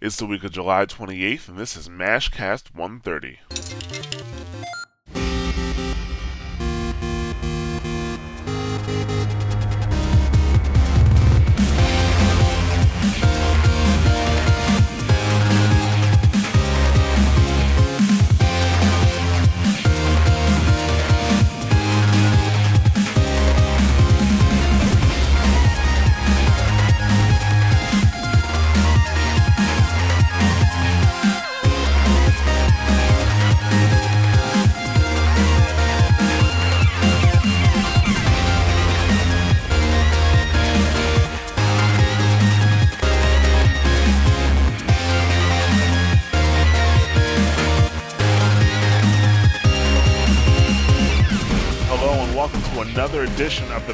It's the week of July 28th, and this is MashCast 130.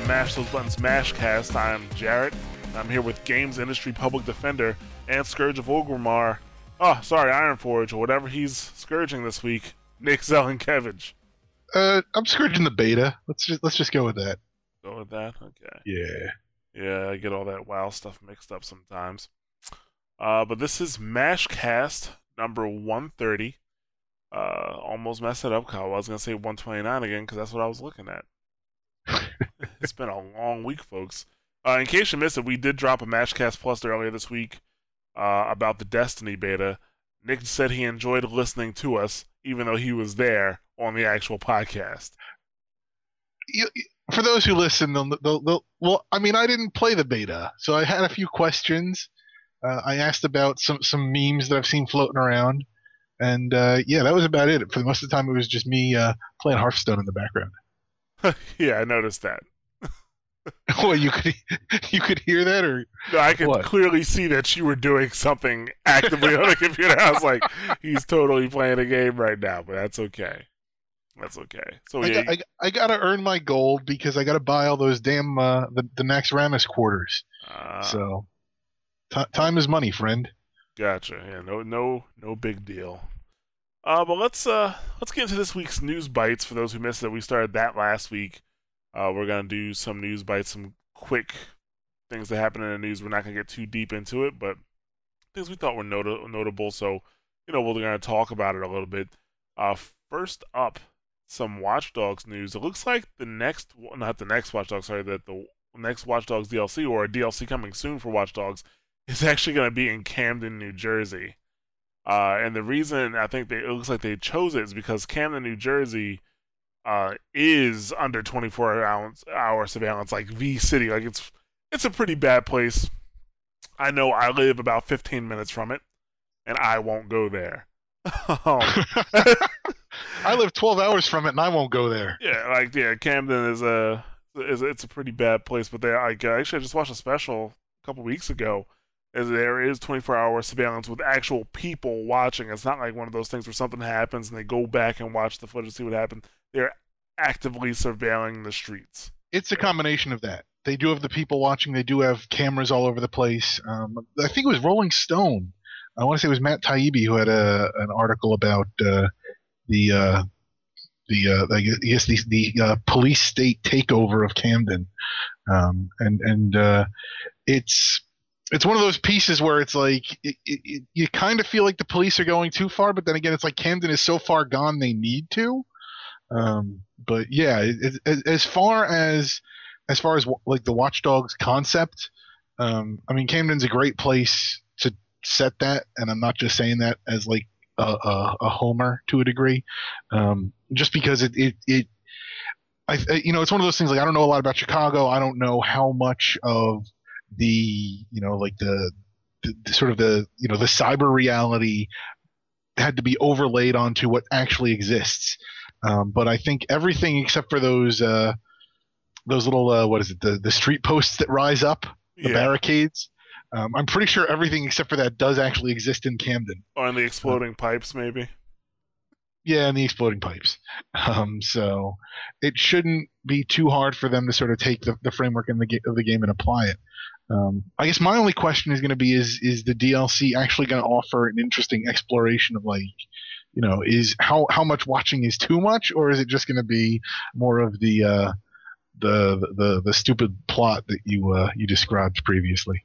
Mash Those Buttons Mashcast. I'm Jarret. I'm here with Games Industry Public Defender and Scourge of Orgrimmar. Oh, sorry, Ironforge, or whatever he's scourging this week. Nick Zielenkievicz. Uh, I'm scourging the beta. Let's just let's just go with that. Go with that? Okay. Yeah. Yeah, I get all that WoW stuff mixed up sometimes. Uh, but this is Mashcast number 130. Uh, almost messed it up, Kyle. I was going to say 129 again because that's what I was looking at. It's been a long week, folks. Uh, in case you missed it, we did drop a Mashcast Plus earlier this week uh, about the Destiny beta. Nick said he enjoyed listening to us, even though he was there on the actual podcast. You, for those who listen, they'll, they'll, they'll, well, I mean, I didn't play the beta, so I had a few questions. Uh, I asked about some some memes that I've seen floating around, and uh, yeah, that was about it. For the most of the time, it was just me uh, playing Hearthstone in the background. yeah, I noticed that. well, you could you could hear that, or No, I could What? clearly see that you were doing something actively on the computer. I was like, he's totally playing a game right now, but that's okay. That's okay. So I, yeah, got, I, I gotta earn my gold because I gotta buy all those damn uh, the the Naxxramas quarters. uh, so ti time is money, friend. gotcha. Yeah, no, no, no big deal. Uh, but let's uh let's get into this week's news bites. For those who missed it, we started that last week. Uh, we're gonna do some news bites, some quick things that happen in the news. We're not gonna get too deep into it, but things we thought were nota- notable. So, you know, we're gonna talk about it a little bit. Uh, first up, some Watch Dogs news. It looks like the next, not the next Watch Dogs, sorry, that the next Watch Dogs DLC or a DLC coming soon for Watch Dogs is actually to be in Camden, New Jersey. Uh, and the reason I think they, it looks like they chose it is because Camden, New Jersey, uh, is under 24 hour, hour surveillance, like V City. Like it's it's a pretty bad place. I know I live about 15 minutes from it, and I won't go there. um, I live 12 hours from it, and I won't go there. yeah, like yeah, Camden is a is it's a pretty bad place. But they like actually I just watched a special a couple weeks ago. Is there is 24 hour surveillance with actual people watching. It's not like one of those things where something happens and they go back and watch the footage to see what happened. They're actively surveilling the streets. It's a combination of that. They do have the people watching. They do have cameras all over the place. Um, I think it was Rolling Stone. I want to say it was Matt Taibbi who had a an article about uh, the uh, the uh, I guess- the the uh, police state takeover of Camden, um, and and uh, it's it's one of those pieces where it's like it, it, it, you kind of feel like the police are going too far, but then again, it's like Camden is so far gone they need to. Um, but yeah, as far as as far as like the Watch Dogs concept, um, I mean Camden's a great place to set that, and I'm not just saying that as like a, a, a homer to a degree, um, just because it it, it I- you know it's one of those things like I don't know a lot about Chicago. I don't know how much of the you know like the, the, the sort of the you know the cyber reality had to be overlaid onto what actually exists. Um, but I think everything except for those uh, those little uh, what is it the the street posts that rise up the Yeah, barricades. Um, I'm pretty sure everything except for that does actually exist in Camden. or in the exploding pipes, maybe. Yeah, and the exploding pipes. Um, so it shouldn't be too hard for them to sort of take the, the framework in the ga- of the game and apply it. Um, I guess my only question is going to be: is is the DLC actually going to offer an interesting exploration of like, you know, is how how much watching is too much, or is it just going to be more of the uh, the the the stupid plot that you uh, you described previously?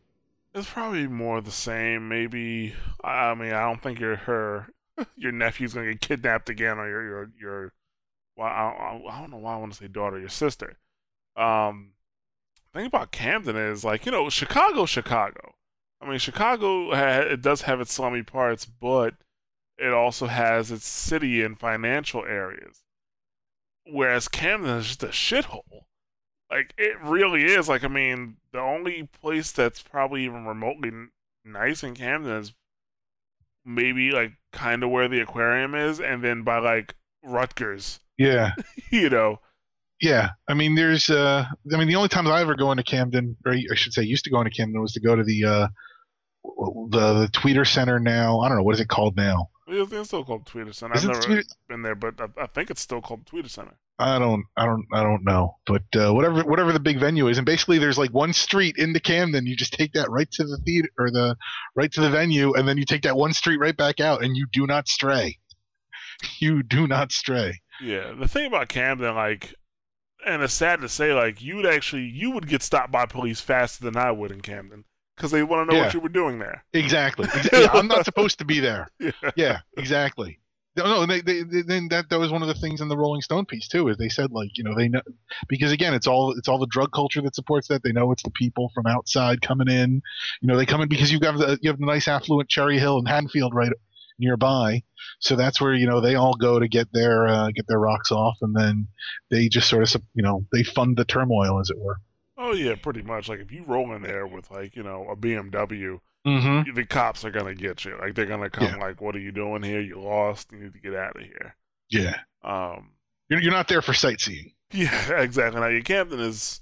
It's probably more the same. Maybe I mean I don't think your her your nephew's gonna get kidnapped again, or your your your well I, I don't know why I want to say daughter, your sister. Um, thing about Camden is like you know Chicago, Chicago. I mean Chicago ha- it does have its slummy parts, but it also has its city and financial areas. Whereas Camden is just a shithole. Like it really is. Like I mean, the only place that's probably even remotely nice in Camden is maybe like kind of where the aquarium is, and then by like Rutgers. Yeah. you know. Yeah, I mean, there's. Uh, I mean, the only times I ever go into Camden, or I should say, used to go into Camden, was to go to the uh, the, the Tweeter Center. Now I don't know what is it called now. It's still called Tweeter Center. Is I've never Tweeter? been there, but I, I, think it's still called Tweeter Center. I don't, I don't, I don't know, but uh, whatever, whatever the big venue is, and basically there's like one street into Camden. You just take that right to the theater or the right to the venue, and then you take that one street right back out, and you do not stray. You do not stray. Yeah, the thing about Camden, like, and it's sad to say, like, you would actually you would get stopped by police faster than I would in Camden because they want to know yeah. what you were doing there. Exactly. exactly. yeah, I'm not supposed to be there. Yeah, yeah exactly. No, no, they, they, they, then that that was one of the things in the Rolling Stone piece too. Is they said like you know they know because again it's all it's all the drug culture that supports that. They know it's the people from outside coming in. You know they come in because you have the you have the nice affluent Cherry Hill and Haddonfield right nearby. So that's where you know they all go to get their uh, get their rocks off, and then they just sort of you know they fund the turmoil as it were. Oh yeah, pretty much. Like if you roll in there with like you know a BMW, mm-hmm. the cops are gonna get you. Like they're gonna come. Yeah. Like, what are you doing here? You lost. You need to get out of here. Yeah. Um. You're you're not there for sightseeing. Yeah, exactly. Now, your Camden is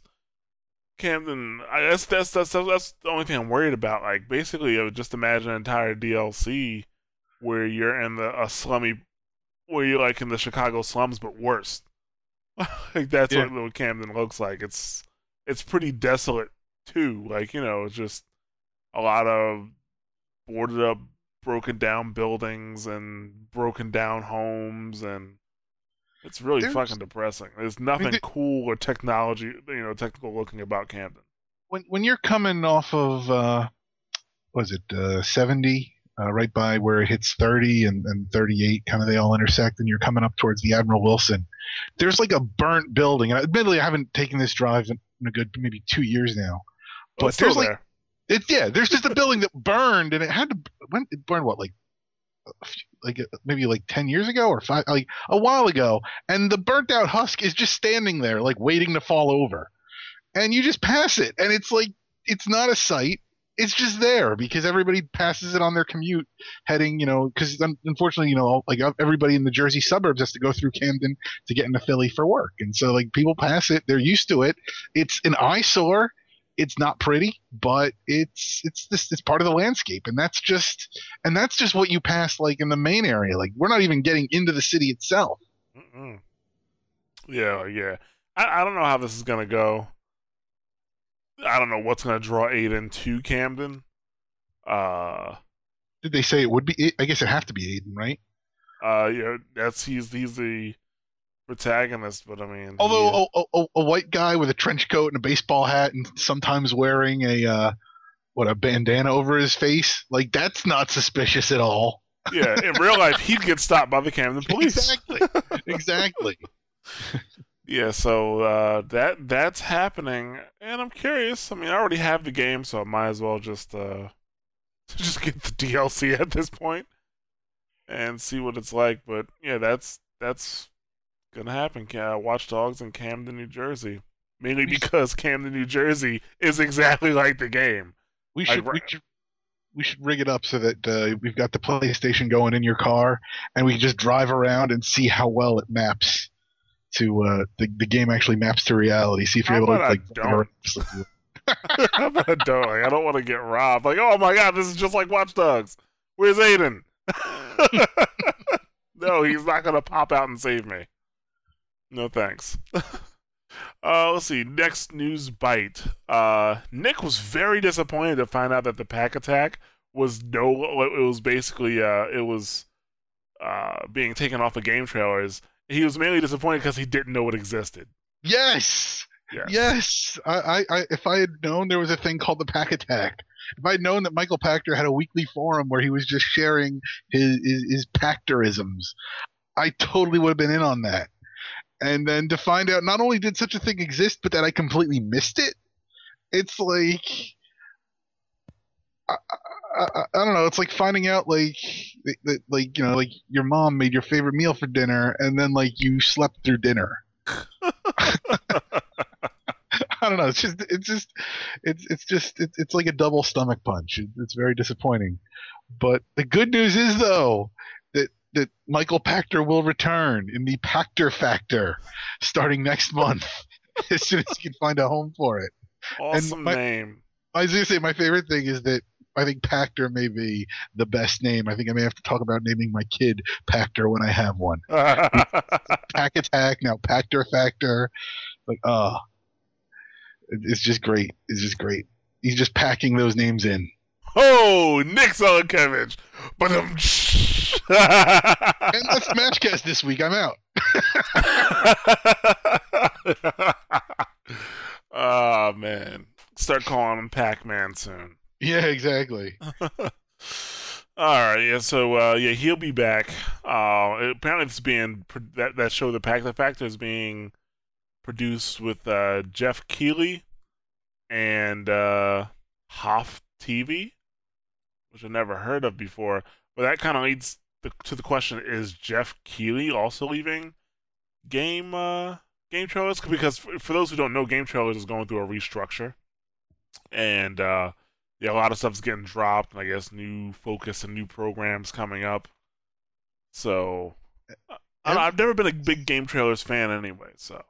Camden. I, that's, that's that's that's the only thing I'm worried about. Like basically, just imagine an entire DLC where you're in the a slummy, where you're like in the Chicago slums, but worse. like that's yeah. what, what Camden looks like. It's it's pretty desolate too. Like you know, it's just a lot of boarded up, broken down buildings and broken down homes, and it's really There's, fucking depressing. There's nothing I mean, cool or technology, you know, technical looking about Camden. When when you're coming off of, uh, was it uh, 70? Uh, right by where it hits 30 and, and 38, kind of they all intersect, and you're coming up towards the Admiral Wilson. There's like a burnt building, and admittedly, I haven't taken this drive in, in a good maybe two years now. But there's like there. it, yeah, there's just a building that burned, and it had to when it burned what like like maybe like 10 years ago or five like a while ago and the burnt out husk is just standing there like waiting to fall over and you just pass it and it's like it's not a sight it's just there because everybody passes it on their commute heading, you know, because unfortunately, you know, like uh, everybody in the Jersey suburbs has to go through Camden to get into Philly for work. And so, like, people pass it, they're used to it. It's an eyesore. It's not pretty, but it's it's this it's part of the landscape, and that's just and that's just what you pass like in the main area. Like we're not even getting into the city itself. Mm-mm. Yeah, yeah. I, I don't know how this is gonna go. I don't know what's going to draw Aiden to Camden. Uh, Did they say it would be? I guess it have to be Aiden, right? Uh, yeah, that's he's he's the protagonist, but I mean, although he, a, a, a, white guy with a trench coat and a baseball hat, and sometimes wearing a uh, what a bandana over his face, like that's not suspicious at all. Yeah, in real life, he'd get stopped by the Camden police. Exactly. Exactly. yeah, so uh, that that's happening, and I'm curious. I mean, I already have the game, so I might as well just uh, just get the DLC at this point and see what it's like. But yeah, that's that's gonna happen. Uh, Watch Dogs in Camden, New Jersey, mainly because Camden, New Jersey is exactly like the game. We should, we should we should rig it up so that uh, we've got the PlayStation going in your car, and we can just drive around and see how well it maps to uh, the the game actually maps to reality. See if you're able to like. Don't? How about I don't? Like, I don't want to get robbed. Like, oh my god, this is just like Watch Dogs. Where's Aiden? no, he's not gonna pop out and save me. No thanks. Uh, let's see. Next news bite. Uh, Nick was very disappointed to find out that the Pach Attack was no. It was basically uh, it was uh being taken off the GameTrailers he was mainly disappointed because he didn't know it existed. Yes, Yes. Yes, I, I, I, if I had known there was a thing called the Pach Attack, if I'd known that Michael Pachter had a weekly forum where he was just sharing his his, his Pachterisms, I totally would have been in on that. And then to find out not only did such a thing exist, but that I completely missed it, it's like I, I, I don't know. It's like finding out like that, like you know, like your mom made your favorite meal for dinner, and then like you slept through dinner. I don't know. It's just, it's just, it's, it's just, it's, it's like a double stomach punch. It's very disappointing. But the good news is though that that Michael Pachter will return in the Pachter Factor starting next month as soon as he can find a home for it. Awesome my- name. I was gonna say my favorite thing is that I think Pachter may be the best name. I think I may have to talk about naming my kid Pachter when I have one. Pach Attack now Pachter Factor. Like, uh it's just great. It's just great. He's just packing those names in. oh, Nick's Nick Zielenkievicz. But um. And that's Smashcast this week. I'm out. oh man, start calling him Pac-Man soon. Yeah, exactly. All right, yeah. So uh, yeah, he'll be back. Uh, apparently, it's being that that show, The Pachter Factor, is being produced with uh, Geoff Keighley and uh, Hoff TV, which I've never heard of before. But that kind of leads the, to the question: Is Geoff Keighley also leaving Game uh, GameTrailers? Because for, for those who don't know, GameTrailers is going through a restructure, and uh, yeah, a lot of stuff's getting dropped, and I guess new focus and new programs coming up. So, I, I've never been a big GameTrailers fan anyway. So,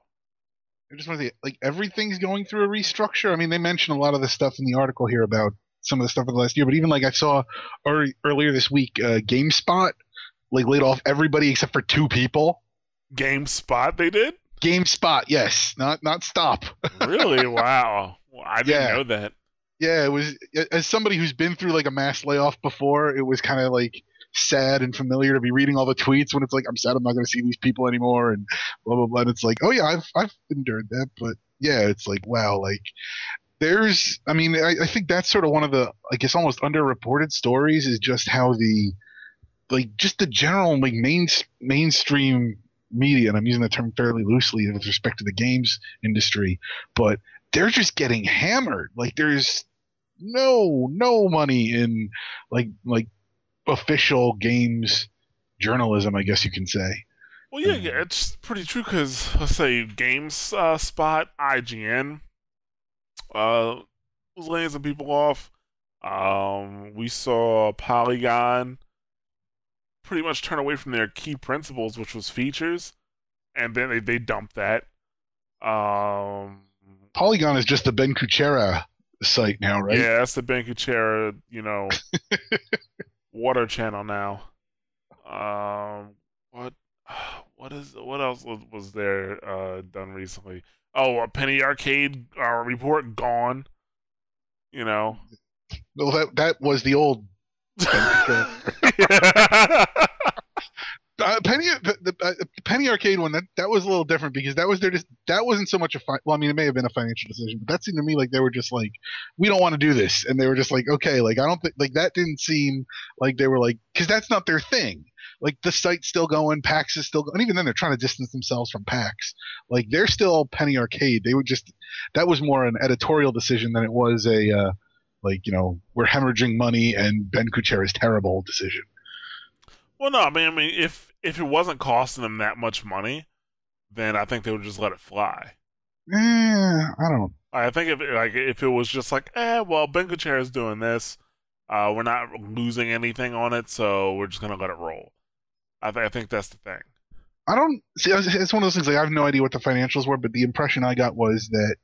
I just want to say, like everything's going through a restructure. I mean, they mention a lot of the stuff in the article here about some of the stuff of the last year, but even like I saw ear- earlier this week, uh, GameSpot like laid off everybody except for two people. GameSpot they did GameSpot, yes, not not Stop. really wow. Well, I didn't Yeah. know that. Yeah, it was as somebody who's been through like a mass layoff before, it was kind of like sad and familiar to be reading all the tweets when it's like I'm sad I'm not going to see these people anymore and blah blah blah. And it's like, oh yeah, I've I've endured that, but yeah, it's like wow, like there's, I mean, I, I think that's sort of one of the I guess almost underreported stories is just how the like just the general like main mainstream media, and I'm using the term fairly loosely with respect to the games industry, but they're just getting hammered. Like there's no no money in like like official games journalism, I guess you can say. Well, yeah, yeah, it's pretty true because let's say Games uh, Spot, IGN, uh, was laying some people off. Um, we saw Polygon pretty much turn away from their key principles, which was features, and then they, they dumped that. Um, Polygon is just the Ben Kuchera site now, right? yeah, that's the Ben Kuchera, you know, water channel now. Um, what, what is, what else was, was there uh, done recently? Oh, a Penny Arcade uh, report gone. You know. Well, that that was the old. uh, Penny the, the uh, Penny Arcade one that that was a little different because that was their just that wasn't so much a fi- well I mean it may have been a financial decision but that seemed to me like they were just like we don't want to do this. And they were just like okay like I don't think like that didn't seem like they were like because that's not their thing. Like the site's still going PAX is still going and even then they're trying to distance themselves from PAX. Like they're still Penny Arcade. They would just that was more an editorial decision than it was a uh, like you know we're hemorrhaging money and Ben Kuchera's terrible decision. well, no, I mean, I mean, if if it wasn't costing them that much money, then I think they would just let it fly. Eh, I don't. I think if like if it was just like, eh, well, Ben is doing this, uh, we're not losing anything on it, so we're just gonna let it roll. I, th- I think that's the thing. I don't see. It's one of those things. Like I have no idea what the financials were, but the impression I got was that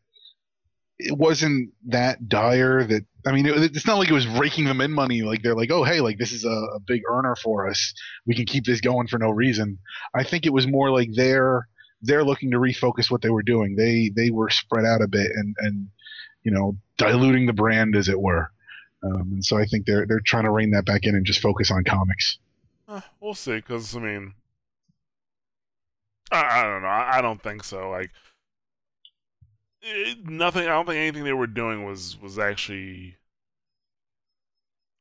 it wasn't that dire. That I mean, it, it's not like it was raking them in money. Like they're like, oh hey, like this is a, a big earner for us. We can keep this going for no reason. I think it was more like they're they're looking to refocus what they were doing. They they were spread out a bit and and you know diluting the brand as it were. Um, and so I think they're they're trying to rein that back in and just focus on comics. Uh, we'll see, because I mean, I, I don't know. I, I don't think so. Like, it, nothing. I don't think anything they were doing was was actually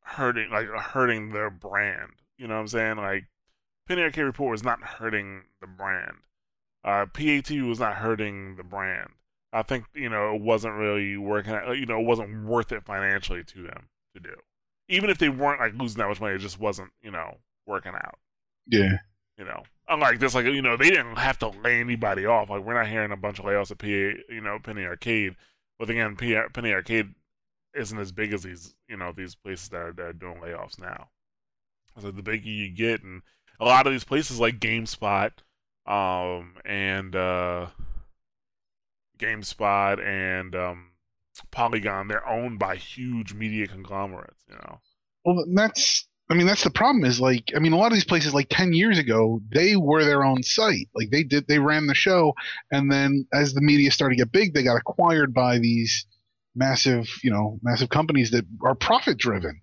hurting like hurting their brand. You know what I'm saying? Like Penny Arcade Report was not hurting the brand. Uh, PAT was not hurting the brand. I think you know it wasn't really working. Out, you know, it wasn't worth it financially to them to do. Even if they weren't like losing that much money, it just wasn't you know working out. Yeah. You know, unlike this, like you know, they didn't have to lay anybody off. Like we're not hearing a bunch of layoffs at PA, you know, Penny Arcade. But again, Penny Arcade isn't as big as these, you know, these places that are, that are doing layoffs now. So the bigger you get, and a lot of these places like GameSpot, um, and uh, GameSpot and um, Polygon, they're owned by huge media conglomerates. You know. Well, that's. I mean, that's the problem. Is like, I mean, a lot of these places, like ten years ago, they were their own site. Like they did, they ran the show, and then as the media started to get big, they got acquired by these massive, you know, massive companies that are profit driven.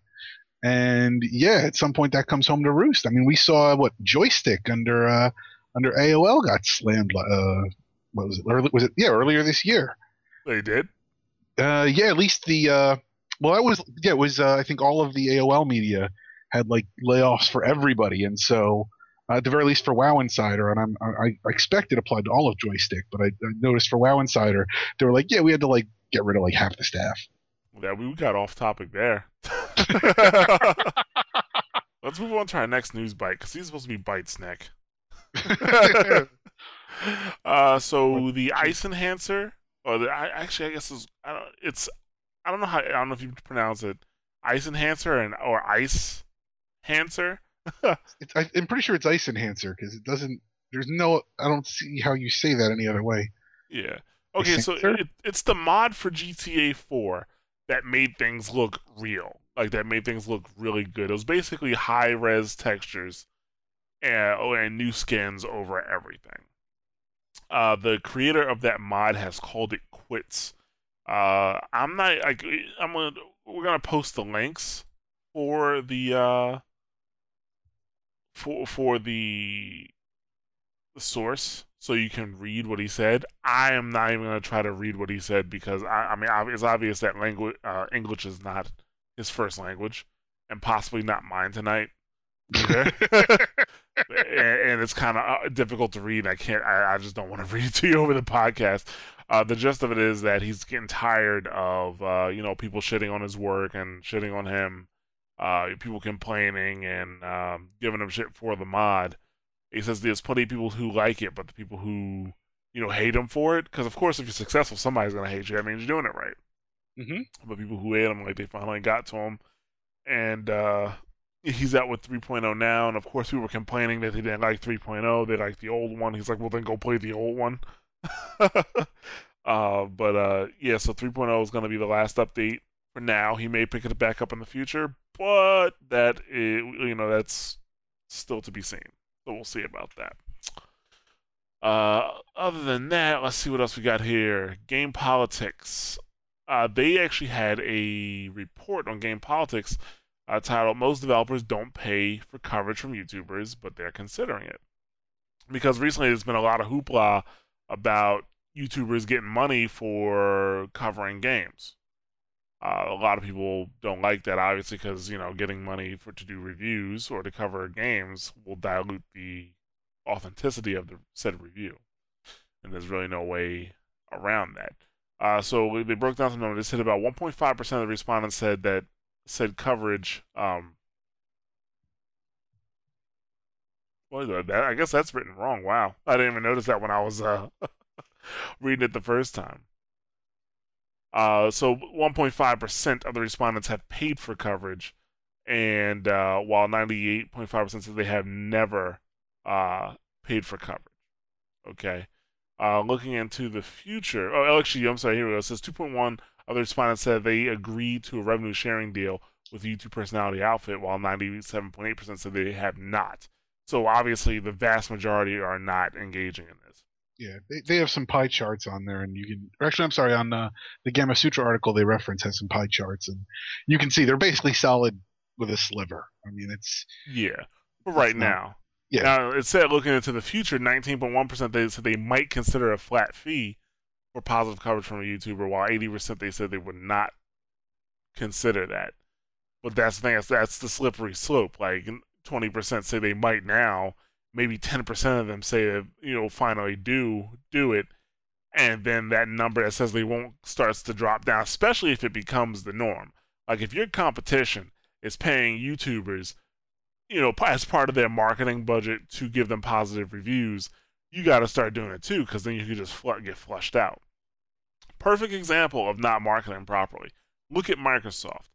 And yeah, at some point that comes home to roost. I mean, we saw what Joystiq under uh, under AOL got slammed. Uh, what was it? Early, was it? Yeah, earlier this year. They did. Uh, yeah, at least the uh, well, that was yeah, it was. Uh, I think all of the AOL media had like layoffs for everybody, and so uh, at the very least for WoW Insider, and I'm, I, I expect it applied to all of Joystiq, but I, I, noticed for WoW Insider, they were like, yeah, we had to like get rid of like half the staff. Yeah, we got off topic there. Let's move on to our next news bite because he's supposed to be bites, Nick. uh, so the iCEnhancer, or the I, actually I guess it's I don't, it's I don't know how I don't know if you pronounce it ice enhancer and or ice enhancer. I, am pretty sure it's iCEnhancer because it doesn't. There's no. I don't see how you say that any other way. Yeah. Okay, so it, it's the mod for GTA 4 that made things look real. Like that made things look really good. It was basically high res textures and, oh, and new skins over everything. Uh, the creator of that mod has called it quits. Uh, I'm not. I, I'm gonna. We're gonna post the links for the uh, for for the, the source so you can read what he said. I am not even going to try to read what he said because I, I mean it's obvious that language uh, English is not his first language and possibly not mine tonight and, and, it's kind of uh, difficult to read. I can't. I, I just don't want to read it to you over the podcast. Uh, the gist of it is that he's getting tired of uh, you know people shitting on his work and shitting on him, uh, people complaining and um, giving him shit for the mod he says there's plenty of people who like it, but the people who you know hate him for it, because of course if you're successful, somebody's gonna hate you. That means you're doing it right. Mm-hmm. But people who hate him, like they finally got to him, and uh, he's out with 3.0 now. And of course, we were complaining that they didn't like 3.0. They like the old one. He's like, well, then go play the old one. uh, but uh, yeah, so 3.0 is gonna be the last update for now. He may pick it back up in the future, but that you know that's still to be seen. So we'll see about that. Uh, other than that, let's see what else we got here. Game Politics. Uh, they actually had a report on Game Politics uh, titled "Most developers don't pay for coverage from YouTubers, but they're considering it." Because recently there's been a lot of hoopla about YouTubers getting money for covering games. Uh, a lot of people don't like that, obviously, because you know getting money for to do reviews or to cover games will dilute the authenticity of the said review, and there's really no way around that. Uh, so they broke down some numbers. They said about 1.5 percent of the respondents said that said coverage. Um, well, I guess that's written wrong. Wow, I didn't even notice that when I was uh, reading it the first time. Uh, so 1.5% of the respondents have paid for coverage, and uh, while 98.5% said they have never uh, paid for coverage. Okay. Uh, looking into the future, oh, actually, I'm sorry, here we go. It says 2.1 of the respondents said they agreed to a revenue sharing deal with YouTube Personality Outfit, while 97.8% said they have not. So obviously, the vast majority are not engaging in this. Yeah, they, they have some pie charts on there, and you can. Actually, I'm sorry, on uh, the Gamasutra article they reference has some pie charts, and you can see they're basically solid with a sliver. I mean, it's yeah, right now. Yeah. Now it said looking into the future, 19.1 percent they said they might consider a flat fee for positive coverage from a YouTuber, while 80% they said they would not consider that. But that's the thing, that's, that's the slippery slope. Like 20% say they might now, maybe 10% of them say that, you know, finally do do it. And then that number that says they won't starts to drop down, especially if it becomes the norm. Like if your competition is paying YouTubers, you know, as part of their marketing budget to give them positive reviews, you got to start doing it too, because then you can just fl- get flushed out. Perfect example of not marketing properly. Look at Microsoft.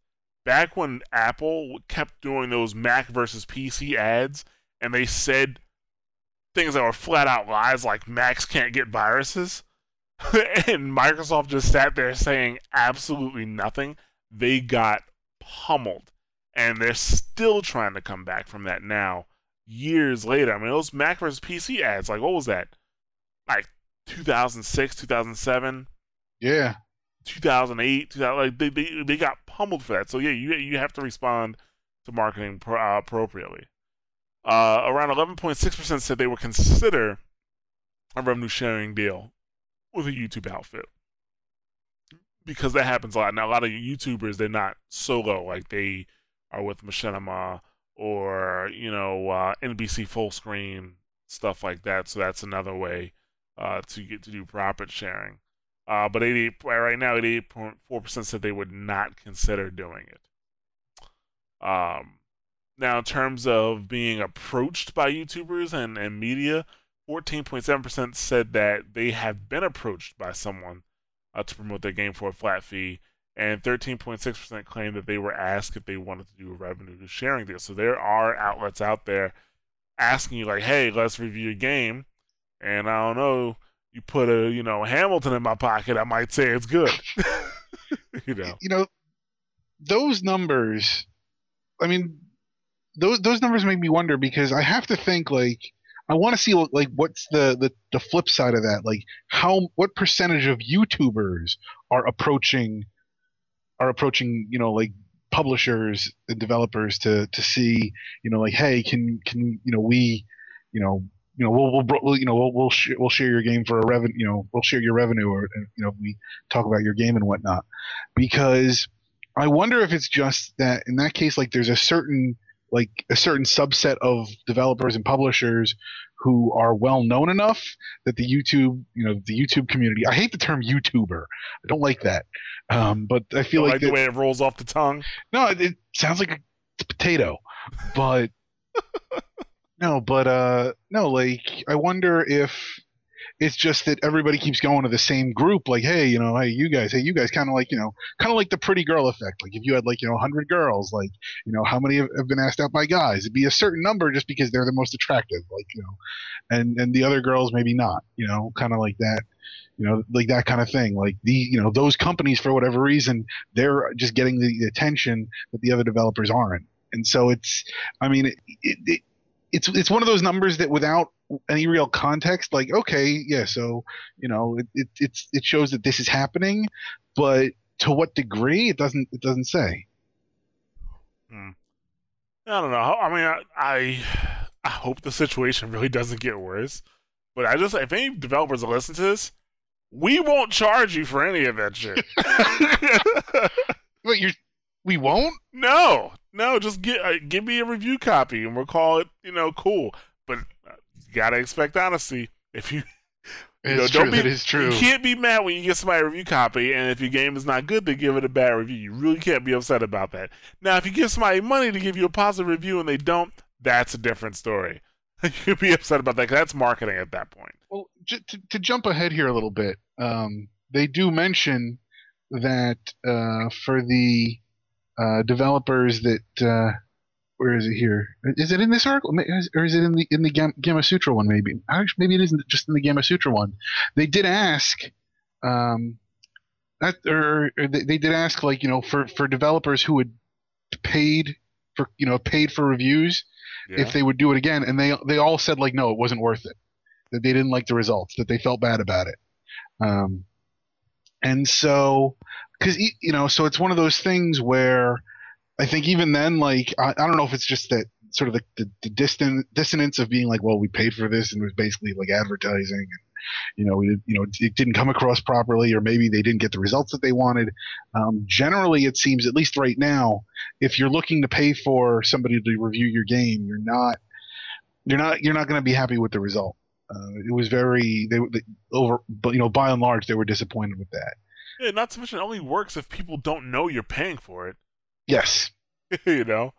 Back when Apple kept doing those Mac versus PC ads, and they said things that were flat out lies, like Macs can't get viruses, and Microsoft just sat there saying absolutely nothing, they got pummeled. And they're still trying to come back from that now years later. I mean, those Mac versus PC ads, like, what was that? Like 2006, 2007? Yeah. 2008, 2000, like they, they they got pummeled for that. So yeah, you you have to respond to marketing pro, uh, appropriately. Uh, around 11.6% said they would consider a revenue sharing deal with a YouTube outfit because that happens a lot. Now a lot of YouTubers they're not solo, like they are with Machinima or you know uh, NBC full screen stuff like that. So that's another way uh, to get to do profit sharing. Uh, but 88 right now, 88.4% said they would not consider doing it. Um, now, in terms of being approached by YouTubers and, and media, 14.7% said that they have been approached by someone uh, to promote their game for a flat fee, and 13.6% claimed that they were asked if they wanted to do a revenue sharing deal. So there are outlets out there asking you like, "Hey, let's review your game," and I don't know, you put a you know Hamilton in my pocket, I might say it's good. you know, you know, those numbers. I mean, those those numbers make me wonder because I have to think like I want to see like what's the, the the flip side of that. Like how what percentage of YouTubers are approaching are approaching you know like publishers and developers to to see you know like hey can can you know we you know you know we'll we'll, you know we'll we'll, sh- we'll share your game for a revenue you know we'll share your revenue or you know we talk about your game and whatnot because I wonder if it's just that in that case like there's a certain like a certain subset of developers and publishers who are well known enough that the YouTube, you know, the YouTube community. I hate the term YouTuber. I don't like that. Um, but I feel like, like the way it rolls off the tongue. No, it, it sounds like a potato. But no, but uh, no, like I wonder if it's just that everybody keeps going to the same group. Like, hey, you know, hey, you guys, hey, you guys, kind of like, you know, kind of like the pretty girl effect. Like, if you had like, you know, hundred girls, like, you know, how many have, have, been asked out by guys? It'd be a certain number just because they're the most attractive, like, you know, and and the other girls maybe not, you know, kind of like that. You know, like that kind of thing. Like the, you know, those companies for whatever reason, they're just getting the attention that the other developers aren't. And so it's, I mean, it, it it's it's one of those numbers that without any real context like okay yeah so you know it, it it's it shows that this is happening but to what degree it doesn't it doesn't say. Hmm. i don't know. I mean I, I, I hope the situation really doesn't get worse but i just if any developers are listening to this we won't charge you for any of that shit. But you we won't? No no just get uh, give me a review copy and we'll call it you know cool gotta expect honesty. If you, you know, don't true, be, is true. You can't be mad when you get somebody a review copy, and if your game is not good, they give it a bad review. You really can't be upset about that. Now, if you give somebody money to give you a positive review and they don't, that's a different story. you would be upset about that because that's marketing at that point. Well, j- to, to jump ahead here a little bit, um, they do mention that uh, for the uh, developers that uh, where is it here? Is it in this article, or is it in the in the Gamasutra one? Maybe actually, maybe it isn't just in the Gamasutra one. They did ask, um, that or, or they, they, did ask like you know for for developers who had paid for you know paid for reviews yeah. if they would do it again, and they they all said like no, it wasn't worth it. That they didn't like the results, that they felt bad about it. Um, and so because you know, so it's one of those things where I think even then, like I, I don't know if it's just that sort of the, the, the distant dissonance of being like, well, we paid for this and it was basically like advertising. you know, it, you know, it didn't come across properly, or maybe they didn't get the results that they wanted. Um, generally, it seems, at least right now, if you're looking to pay for somebody to review your game, you're not, you're not, you're not going to be happy with the result. Uh, it was very they, they over, but you know, by and large, they were disappointed with that. Yeah, not to mention it only works if people don't know you're paying for it. Yes. you know.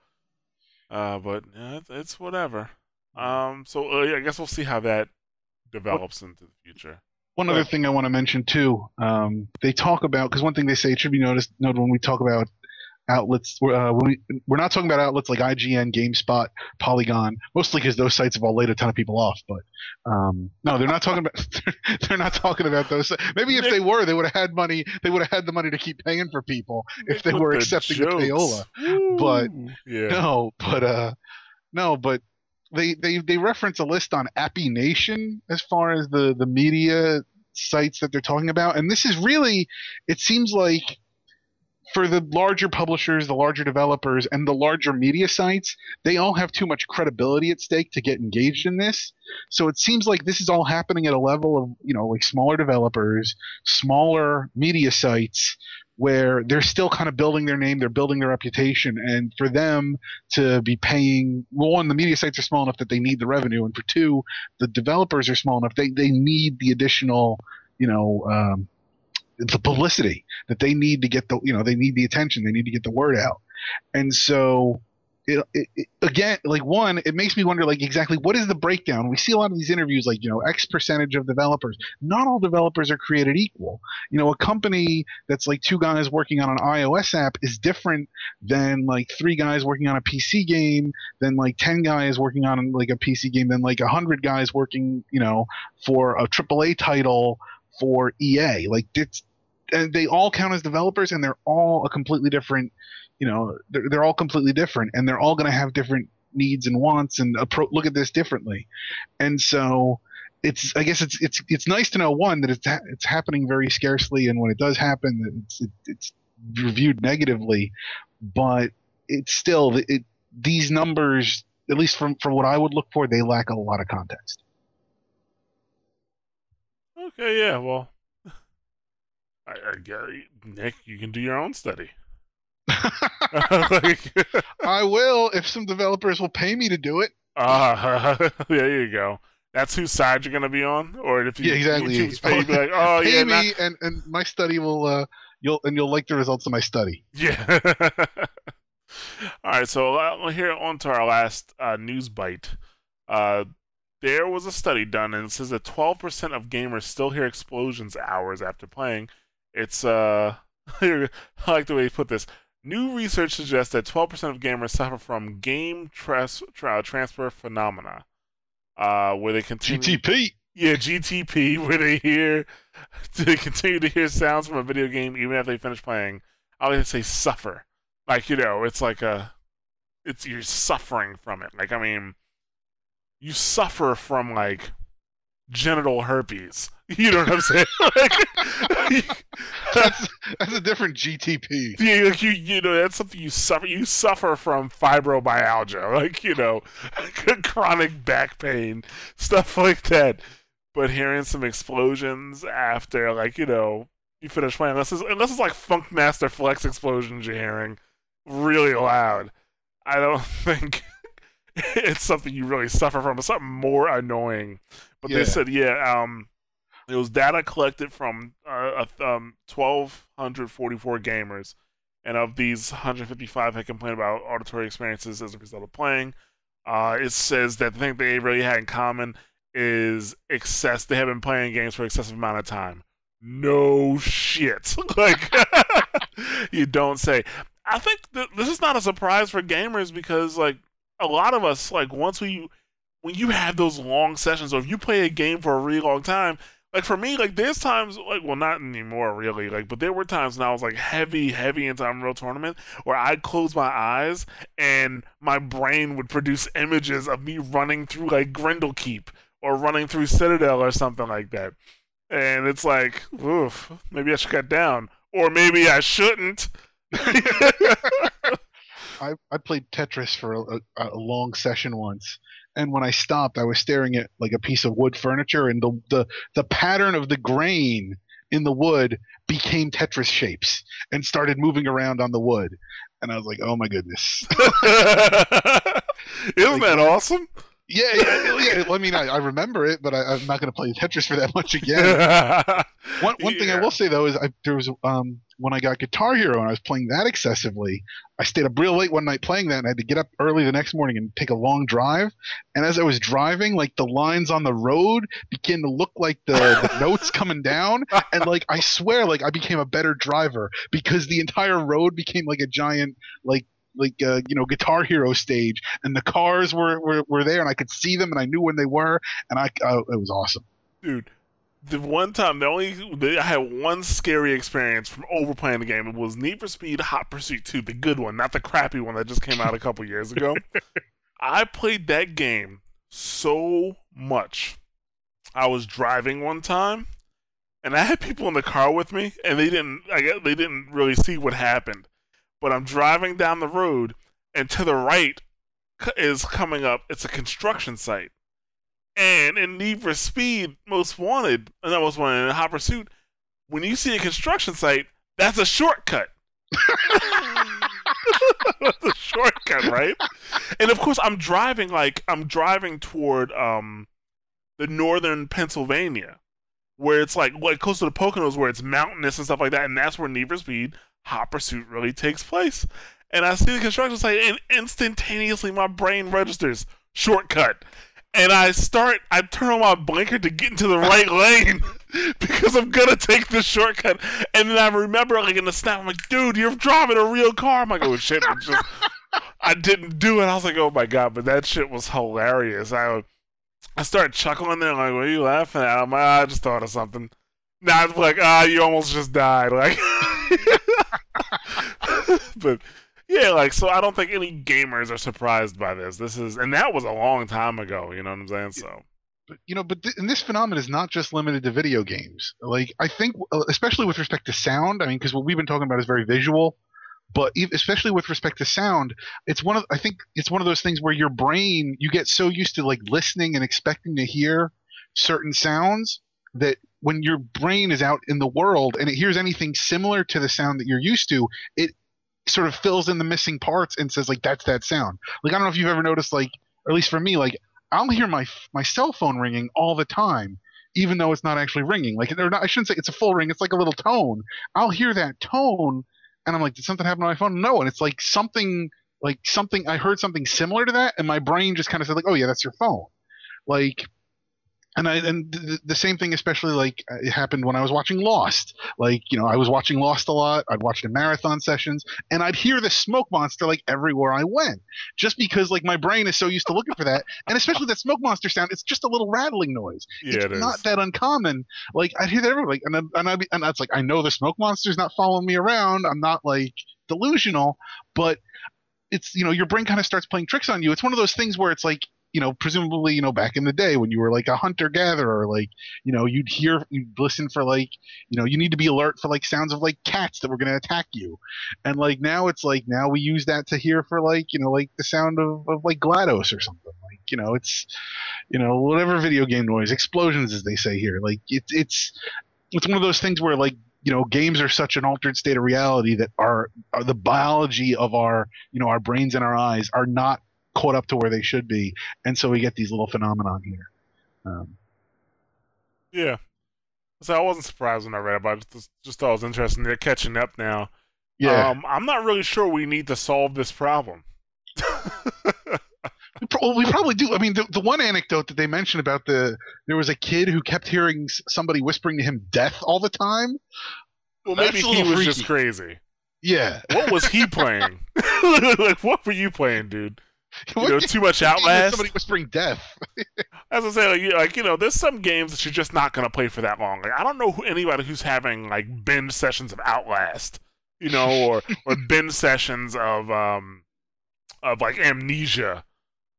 Uh, but yeah, it's, it's whatever. Um, so uh, I guess we'll see how that develops into the future. One other thing I want to mention too, um, they talk about because one thing they say it should be noticed noted when we talk about outlets. Uh, we we're not talking about outlets like IGN, GameSpot, Polygon, mostly because those sites have all laid a ton of people off. But um, no, they're not talking about. they're not talking about those. Maybe if they were, they would have had money. They would have had the money to keep paying for people if they were the accepting the jokes. payola. But yeah, No, but uh, no, but they they they reference a list on Appy Nation as far as the the media sites that they're talking about, and this is really, it seems like. For the larger publishers, the larger developers, and the larger media sites, they all have too much credibility at stake to get engaged in this. So it seems like this is all happening at a level of, you know, like smaller developers, smaller media sites, where they're still kind of building their name, they're building their reputation, and for them to be paying, well, one, the media sites are small enough that they need the revenue, and for two, the developers are small enough they they need the additional, you know, um, the publicity that they need to get the, you know, they need the attention, they need to get the word out, and so. It, it, it, again, like one, it makes me wonder, like exactly what is the breakdown? We see a lot of these interviews, like you know, X percentage of developers. Not all developers are created equal. You know, a company that's like two guys working on an iOS app is different than like three guys working on a PC game, than like ten guys working on like a PC game, than like a hundred guys working, you know, for a AAA title for EA. Like it's and they all count as developers, and they're all a completely different. You know, they're, they're all completely different, and they're all going to have different needs and wants, and approach look at this differently. And so, it's I guess it's it's it's nice to know one that it's ha- it's happening very scarcely, and when it does happen, it's it, it's reviewed negatively, but it's still it these numbers, at least from from what I would look for, they lack a lot of context. Okay, yeah, well, I, I get Nick, you can do your own study. like, I will if some developers will pay me to do it. uh, there you go. That's whose side you're gonna be on, or if you, Yeah, exactly. YouTube's pay, you be like, oh pay yeah, me, not, and and my study will uh you'll and you'll like the results of my study. yeah. All right, so uh, here on to our last uh, news bite. Uh, there was a study done, and it says that 12% of gamers still hear explosions hours after playing. It's uh, I like the way you put this. New research suggests that 12% of gamers suffer from game tras- tra- transfer phenomena, uh, where they continue. GTP. Yeah, GTP, where they hear, they continue to hear sounds from a video game even after they finish playing. I like to say suffer, like you know, it's like a, it's you're suffering from it. Like I mean, you suffer from like genital herpes. You know what I'm saying? like, That's that's a different GTP. yeah, like you, you know, that's something you suffer. You suffer from fibromyalgia, like you know, chronic back pain, stuff like that. But hearing some explosions after, like you know, you finish playing, unless it's, unless it's like Funkmaster Flex explosions you're hearing really loud, I don't think it's something you really suffer from. It's something more annoying. But Yeah. they said, yeah, um, it was data collected from uh, um, 1,244 gamers, and of these, 155 had complained about auditory experiences as a result of playing. Uh, it says that the thing they really had in common is excess. They have been playing games for an excessive amount of time. No shit. like you don't say. I think th- this is not a surprise for gamers because like a lot of us like once we when you have those long sessions or if you play a game for a really long time like for me like there's times like well not anymore really like but there were times when i was like heavy heavy into unreal tournament where i'd close my eyes and my brain would produce images of me running through like grendel keep or running through citadel or something like that. And it's like oof maybe i should cut down or maybe i shouldn't I, I played Tetris for a, a, a long session once, and when I stopped, I was staring at like a piece of wood furniture, and the the, the pattern of the grain in the wood became Tetris shapes and started moving around on the wood, and I was like, oh my goodness. Isn't that awesome? Yeah, yeah, yeah. I mean, I, I remember it, but I, I'm not going to play Tetris for that much again. one one thing I will say though is I, there was um when I got Guitar Hero and I was playing that excessively, I stayed up real late one night playing that and I had to get up early the next morning and take a long drive. And as I was driving, like the lines on the road began to look like the, the notes coming down, and like I swear, like I became a better driver because the entire road became like a giant like like uh, you know Guitar Hero stage, and the cars were, were were there, and I could see them, and I knew when they were, and I uh, it was awesome. dude. The one time, the only the, I had one scary experience from overplaying the game. It was Need for Speed Hot Pursuit 2, the good one, not the crappy one that just came out a couple years ago. I played that game so much. I was driving one time, and I had people in the car with me, and they didn't. I guess they didn't really see what happened. But I'm driving down the road, and to the right is coming up. It's a construction site. And in Need for Speed Most Wanted, and that was one in Hot Pursuit, when you see a construction site, that's a shortcut. that's a shortcut, right? And of course, I'm driving like I'm driving toward um the northern Pennsylvania, where it's like like close to the Poconos, where it's mountainous and stuff like that, and that's where Need for Speed Hot Pursuit really takes place. And I see the construction site, and instantaneously my brain registers shortcut and I start, I turn on my blinker to get into the right lane because I'm gonna take the shortcut. And then I remember, like in the snap, I'm like, "Dude, you're driving a real car." I'm like, "Oh shit!" I just, I didn't do it. I was like, "Oh my god!" But that shit was hilarious. I, I started chuckling there, like, "What are you laughing at?" I'm like, "Ah, "I just thought of something." Now it's like, "Ah, you almost just died." Like, but yeah, like so I don't think any gamers are surprised by this. This is and that was a long time ago, you know what I'm saying? So But, you know, but th- and this phenomenon is not just limited to video games. Like I think, uh, especially with respect to sound, I mean, because what we've been talking about is very visual, but especially with respect to sound, it's one of I think it's one of those things where your brain you get so used to like listening and expecting to hear certain sounds that when your brain is out in the world and it hears anything similar to the sound that you're used to, it sort of fills in the missing parts and says like that's that sound. Like I don't know if you've ever noticed like or at least for me like I'll hear my my cell phone ringing all the time even though it's not actually ringing. Like or not, I shouldn't say it's a full ring, it's like a little tone. I'll hear that tone and I'm like did something happen on my phone? No, and it's like something like something I heard something similar to that and my brain just kind of said like oh yeah, that's your phone. Like and I and the, the same thing, especially like it happened when I was watching Lost. Like you know, I was watching Lost a lot. I'd watch the marathon sessions, and I'd hear the smoke monster like everywhere I went, just because like my brain is so used to looking for that, and especially that smoke monster sound. It's just a little rattling noise. yeah, it's it is. not that uncommon. Like I'd hear that everywhere, like, and then- and I and that's like I know the smoke monster's not following me around. I'm not like delusional, but it's you know your brain kind of starts playing tricks on you. It's one of those things where it's like you know presumably you know back in the day when you were like a hunter gatherer, like you know you'd hear you'd listen for like you know you need to be alert for like sounds of like cats that were going to attack you, and like now it's like now we use that to hear for like you know like the sound of, of like Glados or something. Like you know it's you know whatever video game noise explosions as they say here. Like it's it's it's one of those things where like you know games are such an altered state of reality that our, our the biology of our you know our brains and our eyes are not caught up to where they should be and so we get these little phenomenon here um, Yeah. So I wasn't surprised when I read about it. Just, just thought it was interesting. They're catching up now. yeah Um, I'm not really sure we need to solve this problem. we, well, we probably do i mean the, the one anecdote that they mentioned about the there was a kid who kept hearing somebody whispering to him death all the time well, maybe he was just crazy. yeah What was he playing? like, what were you playing, dude? You know, too much you mean there's Outlast. somebody whispering death As I say, like you, like you know, there's some games that you're just not gonna play for that long. Like I don't know who, anybody who's having like binge sessions of Outlast, you know, or or binge sessions of um of like Amnesia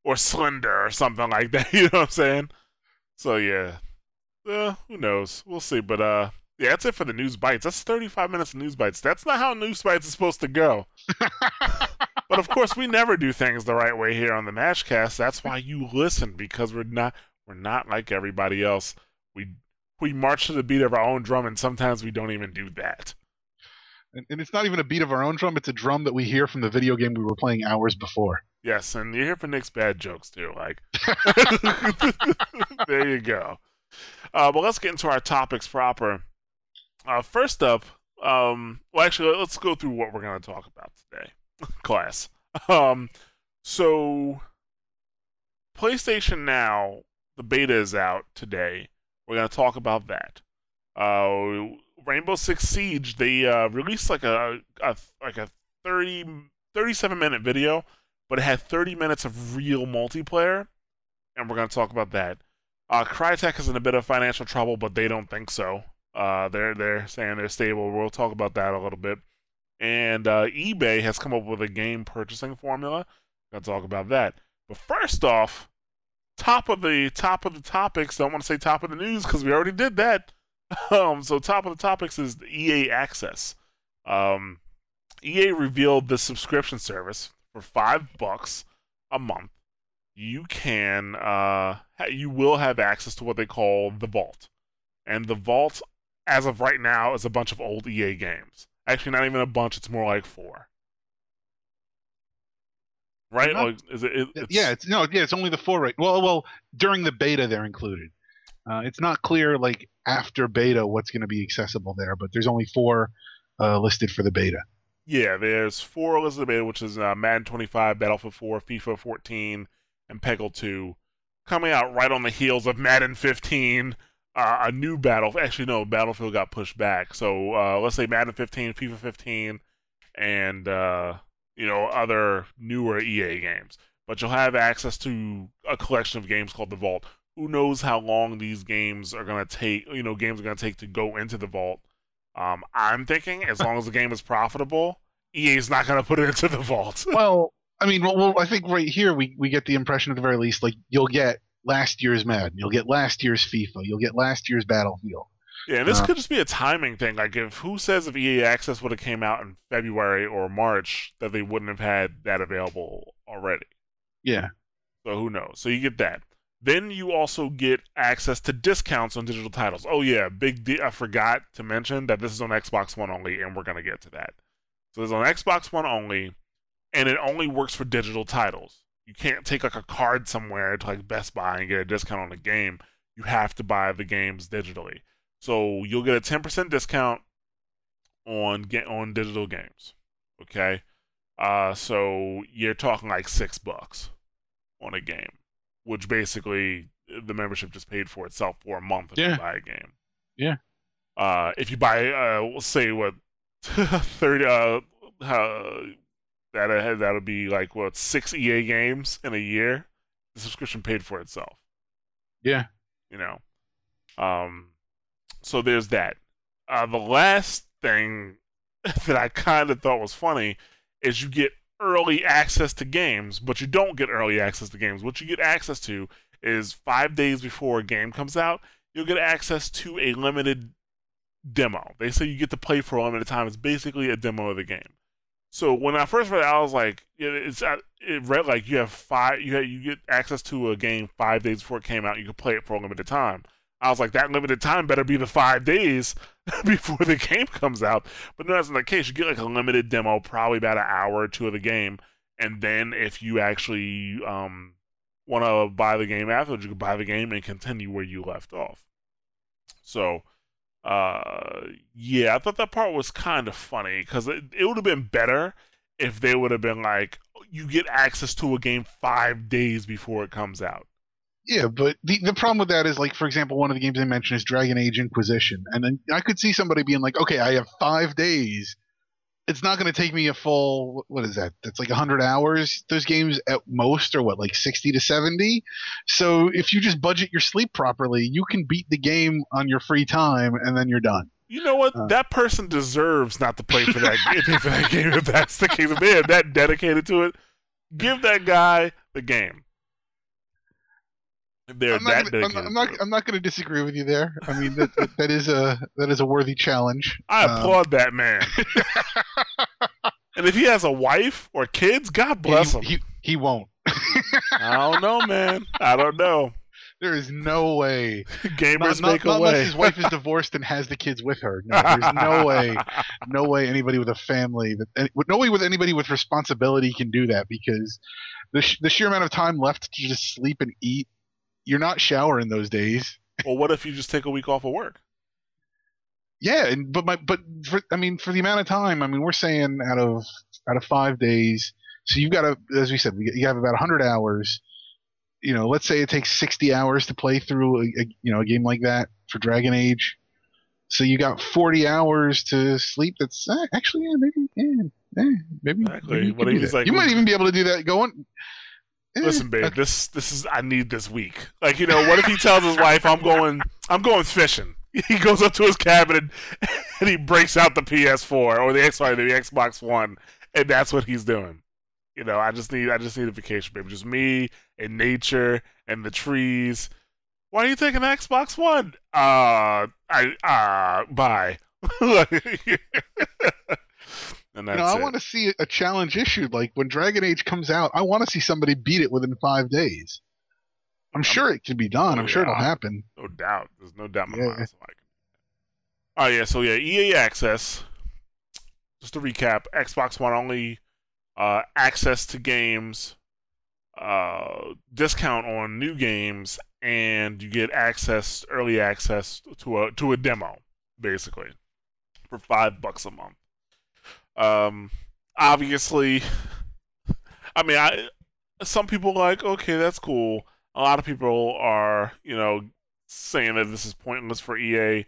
or Slender or something like that. You know what I'm saying? So yeah, uh, who knows? We'll see. But uh, Yeah, that's it for the news bites. That's 35 minutes of news bites. That's not how news bites is supposed to go. but of course, we never do things the right way here on the Mashcast. That's why you listen because we're not we're not like everybody else. We we march to the beat of our own drum, and sometimes we don't even do that. And, and it's not even a beat of our own drum; it's a drum that we hear from the video game we were playing hours before. Yes, and you're here for Nick's bad jokes too. Like, there you go. Uh, but let's get into our topics proper. Uh, first up, um, well, actually, let's go through what we're going to talk about today, class. Um, so, PlayStation Now, the beta is out today. We're going to talk about that. Uh, Rainbow Six Siege, they uh, released like a, a like a 30, 37 minute video, but it had 30 minutes of real multiplayer, and we're going to talk about that. Uh, Crytek is in a bit of financial trouble, but they don't think so. Uh, they're they're saying they're stable. We'll talk about that a little bit. And uh, eBay has come up with a game purchasing formula. Gonna talk about that. But first off, top of the top of the topics. Don't want to say top of the news because we already did that. Um, so top of the topics is the EA Access. Um, EA revealed the subscription service for five bucks a month. You can uh, you will have access to what they call the Vault, and the Vault as of right now, is a bunch of old EA games. Actually, not even a bunch. It's more like four. Right? Not, like, is it, it it's, yeah, it's no, yeah, it's only the four right. Well, well, during the beta they're included. Uh, it's not clear like after beta what's going to be accessible there, but there's only four uh, listed for the beta. Yeah, there's four listed beta, which is uh, Madden 25, Battlefield 4, FIFA 14, and Peggle 2, coming out right on the heels of Madden 15, uh, a new battle. Actually, no, Battlefield got pushed back. So uh, let's say Madden 15, FIFA 15, and uh, you know other newer EA games. But you'll have access to a collection of games called the Vault. Who knows how long these games are gonna take? You know, games are gonna take to go into the Vault. Um, I'm thinking as long as the game is profitable, EA is not gonna put it into the Vault. well, I mean, well, well, I think right here we, we get the impression at the very least, like you'll get last year's Madden. You'll get last year's FIFA. You'll get last year's Battlefield. Yeah, and this uh, could just be a timing thing. Like, if who says if EA Access would have came out in February or March that they wouldn't have had that available already? Yeah. So who knows? So you get that. Then you also get access to discounts on digital titles. Oh yeah, big. D- I forgot to mention that this is on Xbox One only, and we're gonna get to that. So it's on Xbox One only, and it only works for digital titles you can't take like a card somewhere to like Best Buy and get a discount on a game. You have to buy the games digitally. So you'll get a 10% discount on get on digital games. Okay? Uh so you're talking like 6 bucks on a game, which basically the membership just paid for itself for a month if yeah. you buy a game. Yeah. Uh if you buy uh we'll say what 30 uh, uh that that'll be like what six EA games in a year. The subscription paid for itself. Yeah, you know. Um, so there's that. Uh, the last thing that I kind of thought was funny is you get early access to games, but you don't get early access to games. What you get access to is five days before a game comes out, you'll get access to a limited demo. They say you get to play for a limited time. It's basically a demo of the game. So when I first read it, I was like, it's uh, it read like you have five, you have, you get access to a game five days before it came out. You can play it for a limited time. I was like, that limited time better be the five days before the game comes out. But no, that's not the case. You get like a limited demo, probably about an hour or two of the game, and then if you actually um, want to buy the game afterwards, you can buy the game and continue where you left off. So uh, yeah, I thought that part was kind of funny because it, it would have been better if they would have been like, you get access to a game five days before it comes out. Yeah, but the the problem with that is like, for example, one of the games I mentioned is Dragon Age Inquisition, and then I could see somebody being like, okay, I have five days it's not going to take me a full what is that that's like 100 hours those games at most are what like 60 to 70 so if you just budget your sleep properly you can beat the game on your free time and then you're done you know what? Uh, that person deserves not to play for that, for that game if that's the case. If they are that dedicated to it, give that guy the game. They're I'm not that dedicated. I'm, I'm not. I'm not going to disagree with you there. I mean, that, that, that is a that is a worthy challenge. I Um, applaud that man. and if he has a wife or kids, God bless he, him. He, he won't. I don't know, man. I don't know. There is no way. Gamers Not, not, make not a unless way. his wife is divorced and has the kids with her. No, there's no way. No way anybody with a family that no way with anybody with responsibility can do that because the sh- the sheer amount of time left to just sleep and eat. You're not showering those days. well, what if you just take a week off of work? Yeah, and but my but for, I mean for the amount of time, I mean we're saying out of out of five days, so you've got to as we said, you have about 100 hours. You know, let's say it takes 60 hours to play through a, a you know a game like that for Dragon Age. So you got 40 hours to sleep. That's uh, actually yeah, maybe yeah, yeah maybe, Exactly. maybe you, What could if do he's like- you might even be able to do that going. eh, Listen, babe, this this is I need this week. Like, you know, what if he tells his wife I'm going I'm going fishing? He goes up to his cabin and, and he breaks out the PS4 or the sorry, the Xbox One, and that's what he's doing. You know, I just need I just need a vacation, babe. Just me and nature and the trees. Why are you taking the Xbox One? Uh I uh bye. And that's you know, I want to see a challenge issued. Like when Dragon Age comes out, I want to see somebody beat it within five days. I'm sure it can be done. oh, I'm sure it'll happen. No doubt. There's no doubt in my Yeah. mind. So can... Oh yeah, so yeah, EA Access. Just to recap, Xbox One only uh, access to games, uh, discount on new games, and you get access, early access to a to a demo, basically, for five bucks a month. Um, obviously, I mean, I some people like, okay, that's cool. A lot of people are, you know, saying that this is pointless for EA.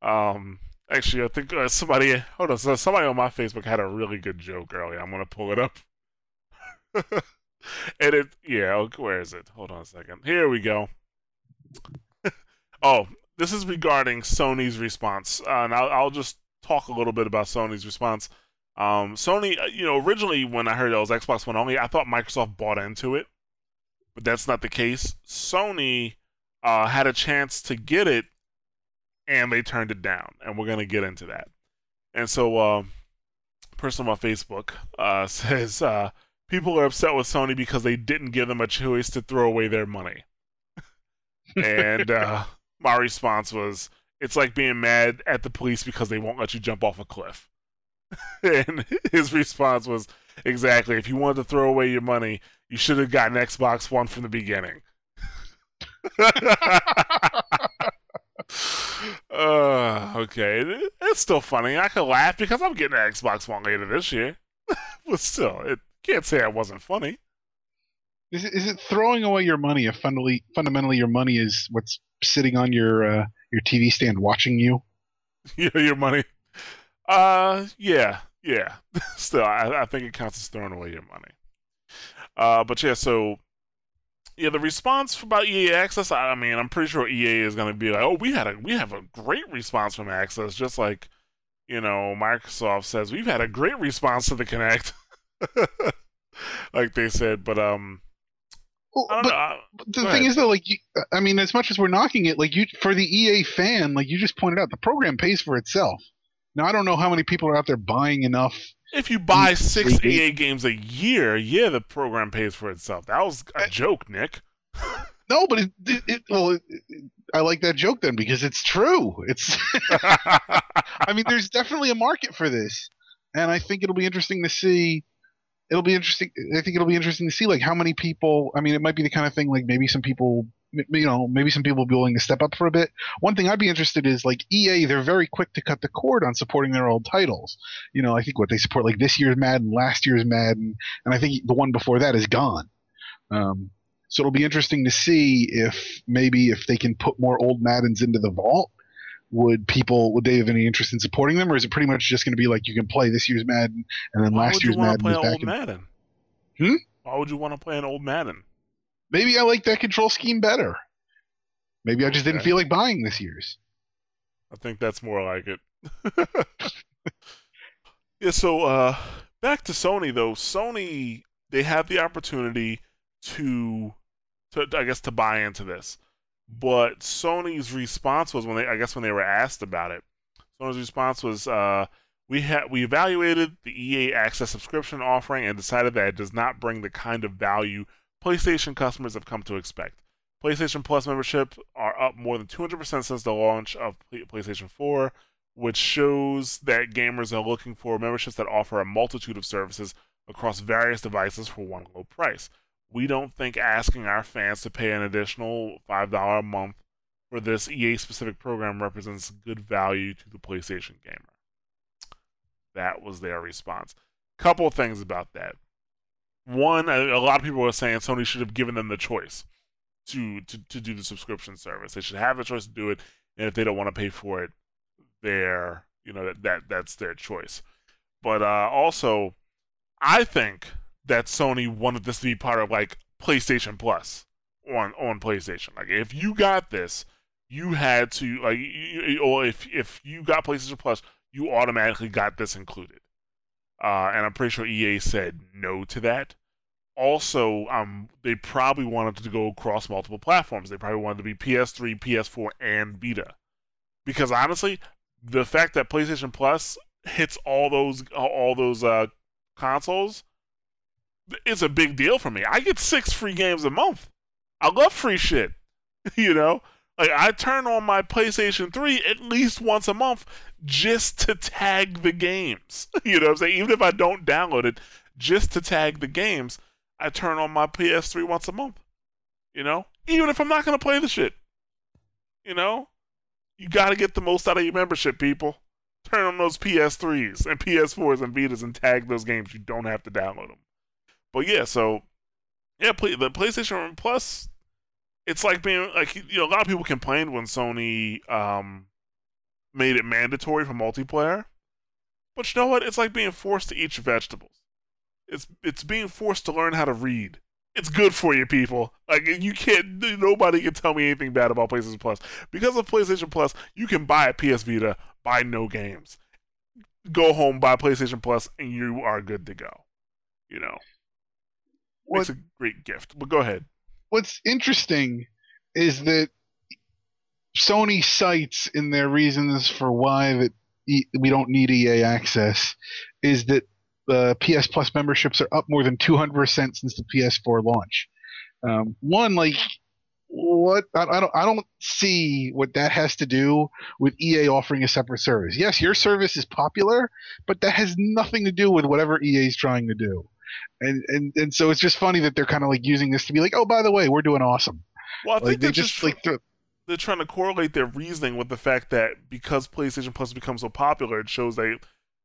Um, actually, I think uh, somebody, hold on, so somebody on my Facebook had a really good joke earlier. I'm gonna pull it up. and it, yeah, where is it? Hold on a second. Here we go. oh, this is regarding Sony's response, uh, and I'll, I'll just talk a little bit about Sony's response. Um, Sony, uh, you know, originally when I heard it was Xbox One only, I thought Microsoft bought into it, but that's not the case. Sony uh, had a chance to get it, and they turned it down, and we're gonna get into that. And so, uh, person on my Facebook uh, says uh, people are upset with Sony because they didn't give them a choice to throw away their money. and uh, my response was, "It's like being mad at the police because they won't let you jump off a cliff." and his response was, "Exactly. If you wanted to throw away your money, you should have gotten Xbox One from the beginning." uh, okay, it's still funny. I can laugh because I'm getting an Xbox One later this year, but still, it can't say it wasn't funny. Is it, is it throwing away your money if fundamentally, fundamentally your money is what's sitting on your uh, your TV stand watching you? your money. Uh, yeah, yeah. Still, I, I think it counts as throwing away your money. Uh, but yeah, so yeah, the response about EA Access. I, I mean, I'm pretty sure EA is going to be like, oh, we had a we have a great response from Access, just like you know Microsoft says we've had a great response to the Kinect, like they said. But um, Well, but. I- the thing ahead. is though, like you, I mean, as much as we're knocking it, like you for the EA fan, like you just pointed out, the program pays for itself. Now I don't know how many people are out there buying enough. If you buy six. EA games a year, yeah, the program pays for itself. That was a I- joke, Nick. No, but it, it, it well, it, I like that joke then because it's true. It's, I mean, there's definitely a market for this, and I think it'll be interesting to see. It'll be interesting. I think it'll be interesting to see like how many people. I mean, it might be the kind of thing like maybe some people, you know, maybe some people will be willing to step up for a bit. One thing I'd be interested is like EA. They're very quick to cut the cord on supporting their old titles. You know, I think what they support like this year's Madden, last year's Madden, and I think the one before that is gone. Um, so it'll be interesting to see if maybe if they can put more old Maddens into the vault. Would people would they have any interest in supporting them, or is it pretty much just going to be like you can play this year's Madden and then Why last would year's you want to Madden play is back old in? Madden? Hmm? Why would you want to play an old Madden? Maybe I like that control scheme better. Maybe I just didn't feel like buying this year's. I think that's more like it. yeah, so uh back to Sony though. Sony they have the opportunity to to I guess to buy into this. But Sony's response was when they I guess when they were asked about it, Sony's response was uh, we had we evaluated the EA Access subscription offering and decided that it does not bring the kind of value PlayStation customers have come to expect. PlayStation Plus membership are up more than 200% since the launch of PlayStation 4, which shows that gamers are looking for memberships that offer a multitude of services across various devices for one low price. We don't think asking our fans to pay an additional $5 a month for this EA specific program represents good value to the PlayStation gamer. That was their response. Couple things about that. One, a lot of people were saying Sony should have given them the choice to, to, to do the subscription service. They should have the choice to do it, and if they don't want to pay for it, they're you know that, that that's their choice. But uh, also, I think that Sony wanted this to be part of like PlayStation Plus on on PlayStation. Like if you got this, you had to like, you, or if if you got PlayStation Plus, you automatically got this included. Uh, and I'm pretty sure EA said no to that. Also, um, they probably wanted to go across multiple platforms. They probably wanted to be PS3, PS4, and Vita. Because honestly, the fact that PlayStation Plus hits all those all those uh, consoles is a big deal for me. I get six free games a month. I love free shit. you know, like I turn on my PlayStation 3 at least once a month just to tag the games. you know I'm saying? Even if I don't download it, just to tag the games, I turn on my PS3 once a month. You know? Even if I'm not gonna play the shit. You know? You gotta get the most out of your membership, people. Turn on those PS3s and PS4s and Vitas and tag those games. You don't have to download them. But yeah, so yeah, play, the PlayStation Plus. It's like being like you know a lot of people complained when Sony um made it mandatory for multiplayer. But you know what? It's like being forced to eat your vegetables. It's it's being forced to learn how to read. It's good for you, people. Like you can't. Nobody can tell me anything bad about PlayStation Plus because of PlayStation Plus. You can buy a PS Vita, buy no games, go home, buy PlayStation Plus, and you are good to go. You know, what, it's a great gift. But go ahead. What's interesting is that Sony cites in their reasons for why that we don't need EA access is that uh, PS Plus memberships are up more than 200% since the PS4 launch. Um, one, like, what I, I, don't I don't see what that has to do with EA offering a separate service. Yes, your service is popular, but that has nothing to do with whatever EA is trying to do. And and and so it's just funny that they're kind of like using this to be like, oh, by the way, we're doing awesome. Well, I think they just, just like they're trying to correlate their reasoning with the fact that because PlayStation Plus becomes so popular, it shows that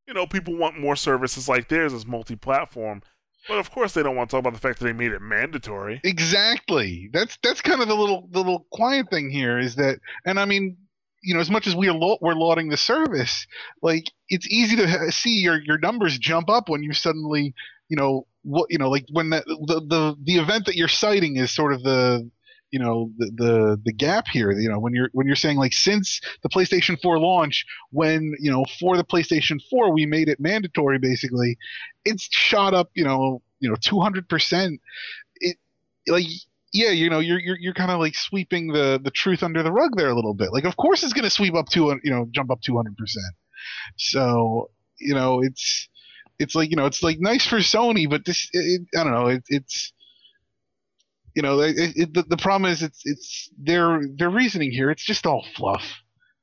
you know, people want more services like theirs as multi-platform. But of course, they don't want to talk about the fact that they made it mandatory. Exactly. That's that's kind of the little the little quiet thing here is that, and I mean, you know, as much as we are we're lauding the service, like it's easy to see your your numbers jump up when you suddenly, you know, what you know, like when the the the, the event that you're citing is sort of the you know the, the the gap here you know when you're when you're saying like since the PlayStation 4 launch when you know for the PlayStation 4 we made it mandatory basically it's shot up you know you know 200% it like yeah you know you're you're, you're kind of like sweeping the the truth under the rug there a little bit. Like of course it's going to sweep up to you know jump up 200% so you know it's it's like you know it's like nice for Sony but this it, I don't know it, it's you know, it, it, the, the problem is it's it's their their reasoning here. It's just all fluff.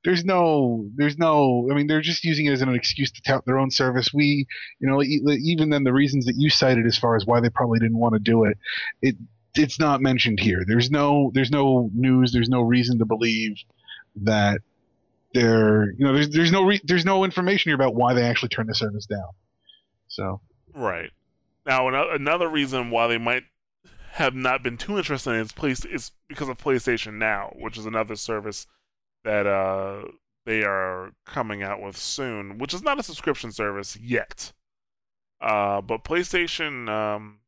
There's no, there's no. I mean, they're just using it as an excuse to tout their own service. We, you know, even then the reasons that you cited as far as why they probably didn't want to do it, it it's not mentioned here. There's no there's no news. There's no reason to believe that there you know there's there's no re- there's no information here about why they actually turned the service down. So right now another reason why they might have not been too interested in is place is because of PlayStation Now, which is another service that uh, they are coming out with soon, which is not a subscription service yet. Uh, but PlayStation, um,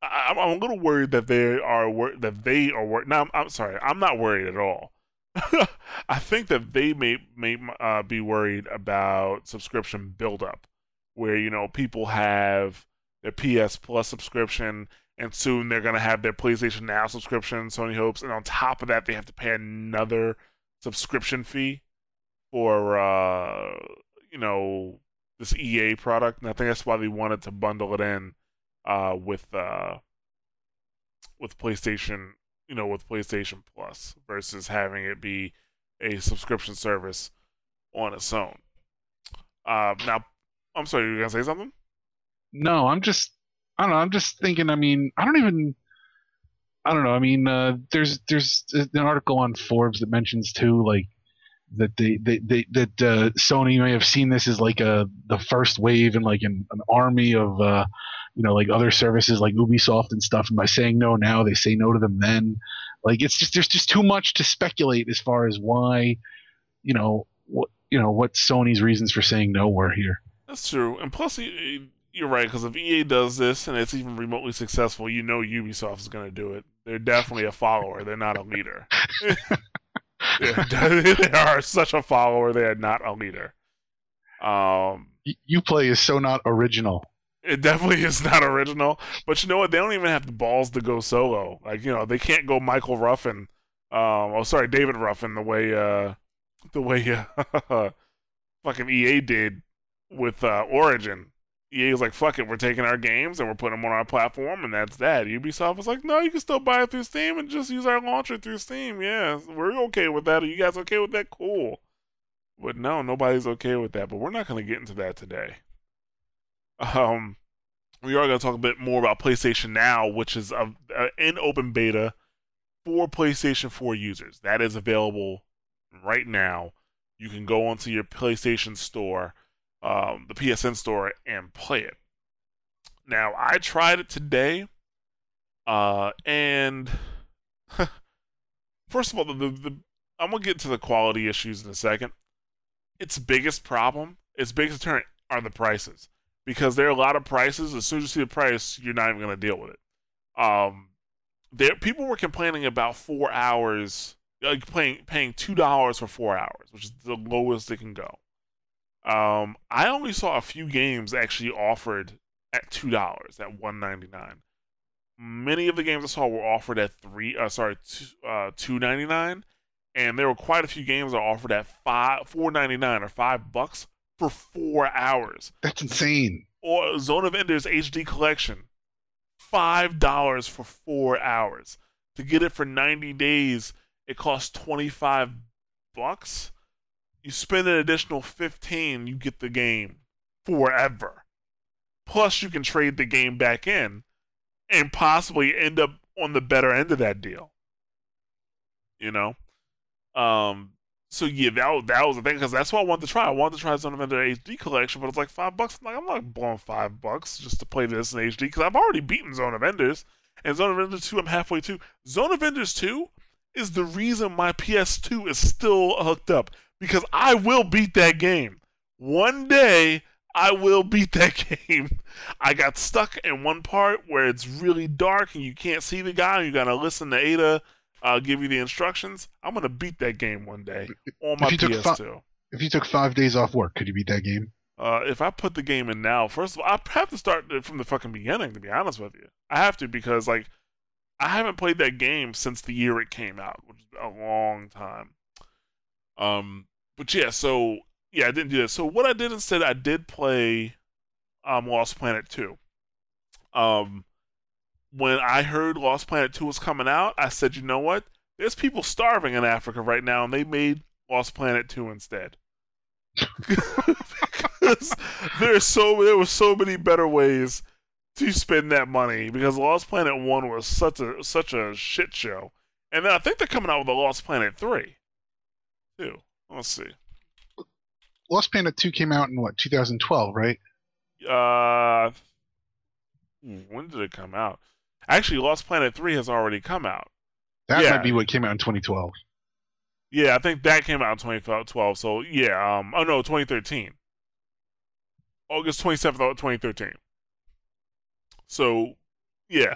I, am a little worried that they are wor- that they are. Now, I'm, I'm, sorry, I'm not worried at all. I think that they may may uh, be worried about subscription buildup, where you know people have their PS Plus subscription and soon they're gonna have their PlayStation Now subscription. Sony hopes, and on top of that, they have to pay another subscription fee for uh, you know this EA product, and I think that's why they wanted to bundle it in uh, with uh, with PlayStation, you know, with PlayStation Plus versus having it be a subscription service on its own. Uh, now, I'm sorry, you gonna say something? No, I'm just I don't know. I'm just thinking. I mean, I don't even. I don't know. I mean, uh, there's there's an article on Forbes that mentions too, like that they, they, they that uh, Sony may have seen this as like a the first wave in like an, an army of uh, you know like other services like Ubisoft and stuff. And by saying no now, they say no to them then. Like it's just there's just too much to speculate as far as why, you know what you know what Sony's reasons for saying no were here. That's true, and plus you're right because if EA does this and it's even remotely successful, you know Ubisoft is going to do it. They're definitely a follower. They're not a leader. they are such a follower. They are not a leader. Um, Uplay is so not original. It definitely is not original. But you know what? They don't even have the balls to go solo. Like you know, they can't go Michael Ruffin. Um, oh, sorry, David Ruffin. The way, uh, the way, uh, fucking EA did with uh, Origin. EA was like, "Fuck it, we're taking our games and we're putting them on our platform, and that's that." Ubisoft was like, "No, you can still buy it through Steam and just use our launcher through Steam. Yeah, we're okay with that. Are you guys okay with that? Cool." But no, nobody's okay with that. But we're not going to get into that today. Um, we are going to talk a bit more about PlayStation Now, which is a, a, in open beta for PlayStation 4 users. That is available right now. You can go onto your PlayStation Store um, the PSN store and play it. Now, I tried it today, uh, and first of all, the, the, the I'm gonna get to the quality issues in a second. Its biggest problem, its biggest turn, are the prices because there are a lot of prices. As soon as you see the price, you're not even gonna deal with it. Um, there, people were complaining about four hours, like paying paying two dollars for four hours, which is the lowest it can go. Um, I only saw a few games actually offered at two dollars, at one ninety nine. Many of the games I saw were offered at three, uh, sorry, two, uh, two ninety nine, and there were quite a few games that offered at five, four ninety nine or five bucks for four hours. That's insane. Or Zone of Enders HD Collection, five dollars for four hours. To get it for ninety days, it costs twenty five bucks you spend an additional 15, you get the game forever. Plus, you can trade the game back in and possibly end up on the better end of that deal. You know? Um, so yeah, that, that was the thing because that's what I wanted to try. I wanted to try Zone of Ender HD collection, but it's like five bucks. I'm like, I'm not blowing five bucks just to play this in HD because I've already beaten Zone of Enders. And Zone of Enders 2, I'm halfway to. Zone of Enders 2 is the reason my PS2 is still hooked up because I will beat that game. One day, I will beat that game. I got stuck in one part where it's really dark and you can't see the guy. And you gotta listen to Ada uh, give you the instructions. I'm gonna beat that game one day on my PS2. Fi- if you took five days off work, could you beat that game? Uh, if I put the game in now, first of all, I have to start from the fucking beginning. To be honest with you, I have to because like I haven't played that game since the year it came out, which is a long time. Um, but yeah, so yeah, I didn't do that. So what I did instead, I did play um Lost Planet 2. Um when I heard Lost Planet 2 was coming out, I said, you know what? There's people starving in Africa right now, and they made Lost Planet 2 instead. because there's so there were so many better ways to spend that money because Lost Planet 1 was such a such a shit show. And then I think they're coming out with a Lost Planet 3 too. Let's see. Lost Planet 2 came out in what, 2012, right? Uh when did it come out? Actually, Lost Planet 3 has already come out. That yeah. might be what came out in 2012. Yeah, I think that came out in 2012. So, yeah, um oh no, 2013. August 27th, 2013. So, yeah.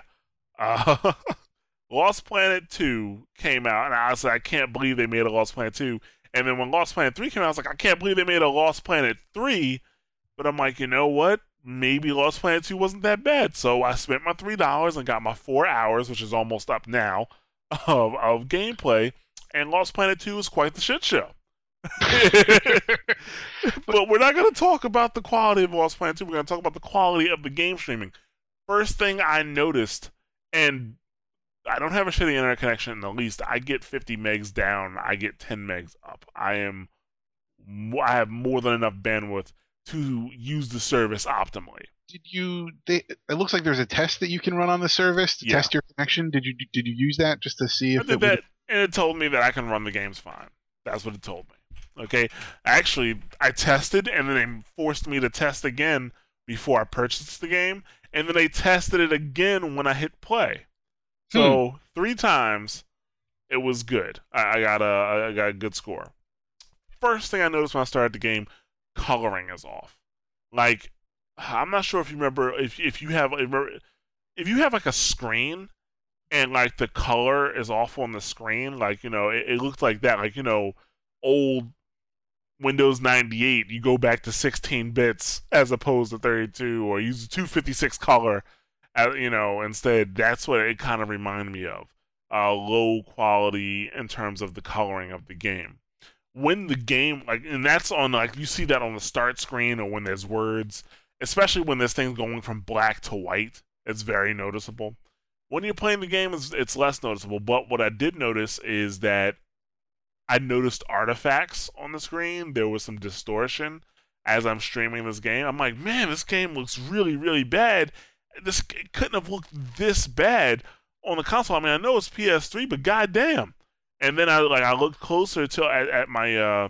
Uh Lost Planet 2 came out, and I was like, I can't believe they made a Lost Planet 2. And then when Lost Planet 3 came out, I was like, I can't believe they made a Lost Planet 3. But I'm like, you know what? maybe Lost Planet 2 wasn't that bad. So I spent my $3 and got my four hours, which is almost up now, of, of gameplay. And Lost Planet 2 is quite the shit show. but we're not going to talk about the quality of Lost Planet 2. We're going to talk about the quality of the game streaming. First thing I noticed, and I don't have a shitty internet connection in the least. I get 50 megs down, I get 10 megs up. I am, I have more than enough bandwidth to use the service optimally. Did you? They, it looks like there's a test that you can run on the service to Yeah. test your connection. Did you? Did you use that just to see if I did it would? that, and it told me that I can run the games fine. That's what it told me. Okay, actually, I tested, and then they forced me to test again before I purchased the game, and then they tested it again when I hit play. Hmm. So three times, it was good. I, I got a I got a good score. First thing I noticed when I started the game, coloring is off. Like, I'm not sure if you remember if if you have if you have like a screen and like the color is off on the screen, like you know, it, it looked like that, like you know, old Windows 98. You go back to 16 bits as opposed to 32, or use a 256 color, uh, you know, instead. That's what it kind of reminded me of. Uh, low quality in terms of the coloring of the game. When the game, like, and that's on, like, you see that on the start screen or when there's words, especially when this thing's going from black to white. It's very noticeable when you're playing the game it's, it's less noticeable but what i did notice is that i noticed artifacts on the screen there was some distortion as i'm streaming this game i'm like man this game looks really really bad this couldn't have looked this bad on the console. I mean i know it's ps3 but goddamn. And then i like i looked closer to at, at my uh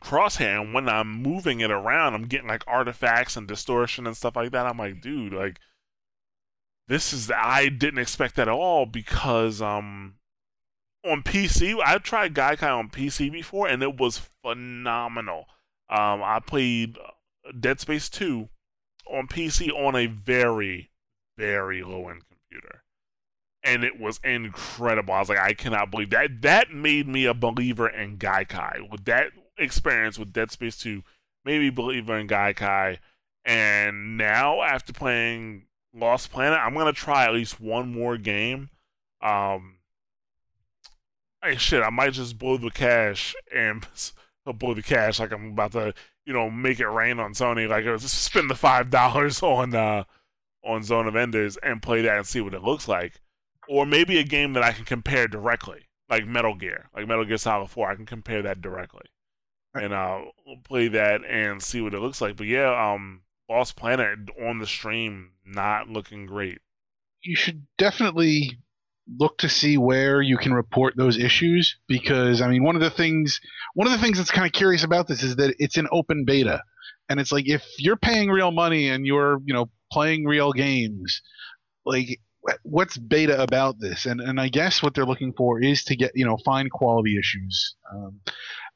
crosshair and when i'm moving it around i'm getting like artifacts and distortion and stuff like that. I'm like dude like this is I didn't expect that at all because um on PC I've tried Gaikai on PC before and it was phenomenal. Um I played Dead Space 2 on PC on a very very low end computer. And it was incredible. I was like, I cannot believe that. That made me a believer in Gaikai. With that experience with Dead Space 2, made me a believer in Gaikai. And now, after playing Lost Planet. I'm gonna try at least one more game. Um, hey, shit, I might just blow the cash and blow the cash like I'm about to, you know, make it rain on Sony. Like just spend the five dollars on uh on Zone of Enders and play that and see what it looks like, or maybe a game that I can compare directly, like Metal Gear, like Metal Gear Solid Four. I can compare that directly, and uh, play that and see what it looks like. But yeah, um. Lost Planet on the stream not looking great. You should definitely look to see where you can report those issues because I mean one of the things one of the things that's kind of curious about this is that it's an open beta. And it's like if you're paying real money and you're, you know, playing real games, like what's beta about this? And and I guess what they're looking for is to get, you know, find quality issues. Um,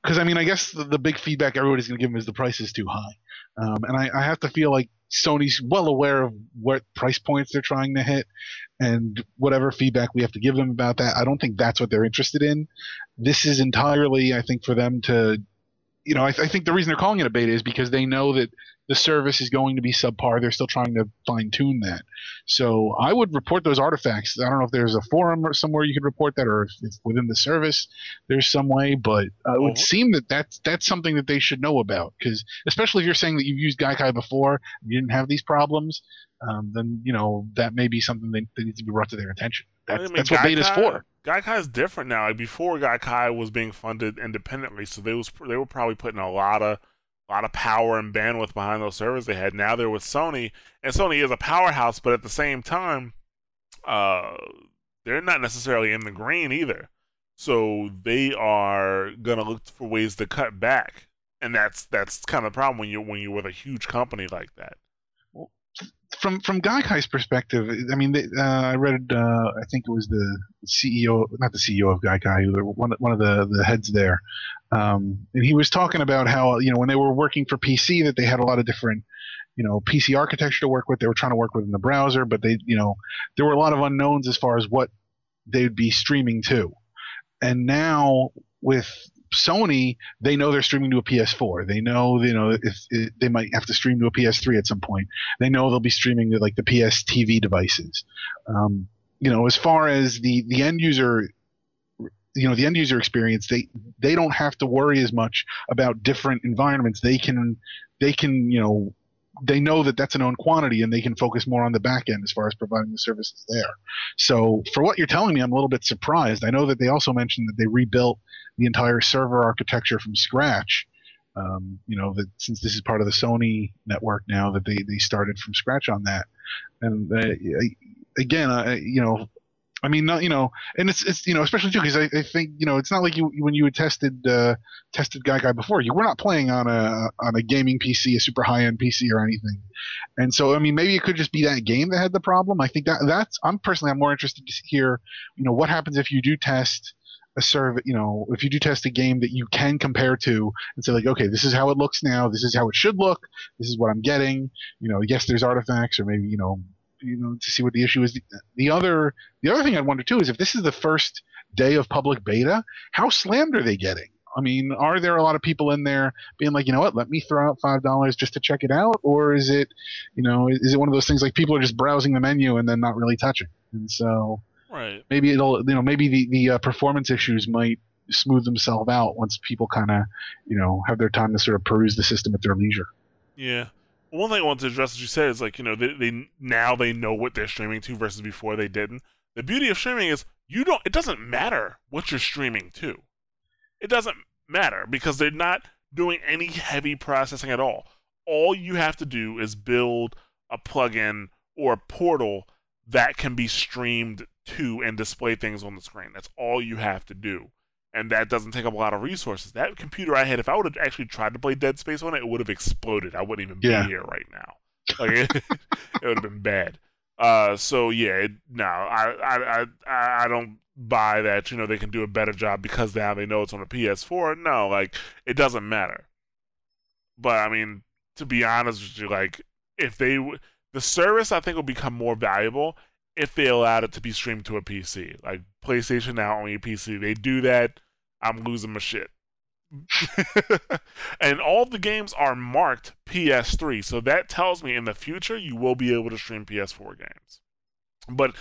because I mean, I guess the, the big feedback everybody's to give them is the price is too high, um, and I, I have to feel like Sony's well aware of what price points they're trying to hit, and whatever feedback we have to give them about that. I don't think that's what they're interested in. This is entirely, I think, for them to, you know, I, I think the reason they're calling it a beta is because they know that the service is going to be subpar. They're still trying to fine tune that. So I would report those artifacts. I don't know if there's a forum or somewhere you could report that, or if it's within the service there's some way. But uh, it would Mhm. seem that that's that's something that they should know about. Because especially if you're saying that you've used Gaikai before, and you didn't have these problems, um, then you know that may be something that, that needs to be brought to their attention. That's, I mean, that's what beta's Gaikai- for. Gaikai is different now. Like before, Gaikai was being funded independently, so they was they were probably putting a lot of lot of power and bandwidth behind those servers they had. Now they're with Sony, and Sony is a powerhouse, but at the same time, uh, they're not necessarily in the green either. So they are gonna look for ways to cut back, and that's that's kind of the problem when you're when you're with a huge company like that. From from Gaikai's perspective, I mean, they, uh, I read, uh, I think it was the CEO, not the CEO of Gaikai, one one of the the heads there, um, and he was talking about how you know when they were working for PC that they had a lot of different, you know, PC architecture to work with. They were trying to work with in the browser, but they, you know, there were a lot of unknowns as far as what they'd be streaming to, and now with Sony, they know they're streaming to a PS4. They know, you know, if, they might have to stream to a PS3 at some point. They know they'll be streaming to like the PS TV devices. Um, you know, as far as the the end user, you know, the end user experience, they they don't have to worry as much about different environments. They can they can you know they know that that's a known quantity and they can focus more on the back end as far as providing the services there. So for what you're telling me, I'm a little bit surprised. I know that they also mentioned that they rebuilt the entire server architecture from scratch. Um, you know that since this is part of the Sony network now, that they they started from scratch on that. And uh, again, you know, I mean, not, you know, and it's it's you know, especially too because I, I think you know, it's not like you when you had tested uh, tested Gaikai before, you were not playing on a on a gaming PC, a super high end PC or anything, and so I mean, maybe it could just be that game that had the problem. I think that that's I'm personally I'm more interested to hear, you know, what happens if you do test a serve, you know, if you do test a game that you can compare to and say like, okay, this is how it looks now, this is how it should look, this is what I'm getting, you know, yes, there's artifacts or maybe you know you know to see what the issue is. The, the other the other thing I'd wonder too is if this is the first day of public beta, how slammed are they getting? I mean, are there a lot of people in there being like, you know what, let me throw out five dollars just to check it out, or is it, you know, is it one of those things like people are just browsing the menu and then not really touching? And so, right, maybe it'll, you know, maybe the the uh, performance issues might smooth themselves out once people kind of, you know, have their time to sort of peruse the system at their leisure. Yeah, one thing I want to address, as you said, is like you know they, they now they know what they're streaming to versus before they didn't. The beauty of streaming is you don't. It doesn't matter what you're streaming to. It doesn't matter because they're not doing any heavy processing at all. All you have to do is build a plugin or a portal that can be streamed to and display things on the screen. That's all you have to do and that doesn't take up a lot of resources. That computer I had, if I would have actually tried to play Dead Space on it, it would have exploded. I wouldn't even yeah. be here right now. Like it, it would have been bad. Uh, so yeah, it, no, I, I, I, I don't buy that. You know, they can do a better job because now they know it's on a PS4. No, like it doesn't matter. But I mean, to be honest with you, like if they, the service I think will become more valuable if they allowed it to be streamed to a PC. Like PlayStation Now on your PC, they do that, I'm losing my shit. and all the games are marked PS3, so that tells me in the future you will be able to stream PS4 games. But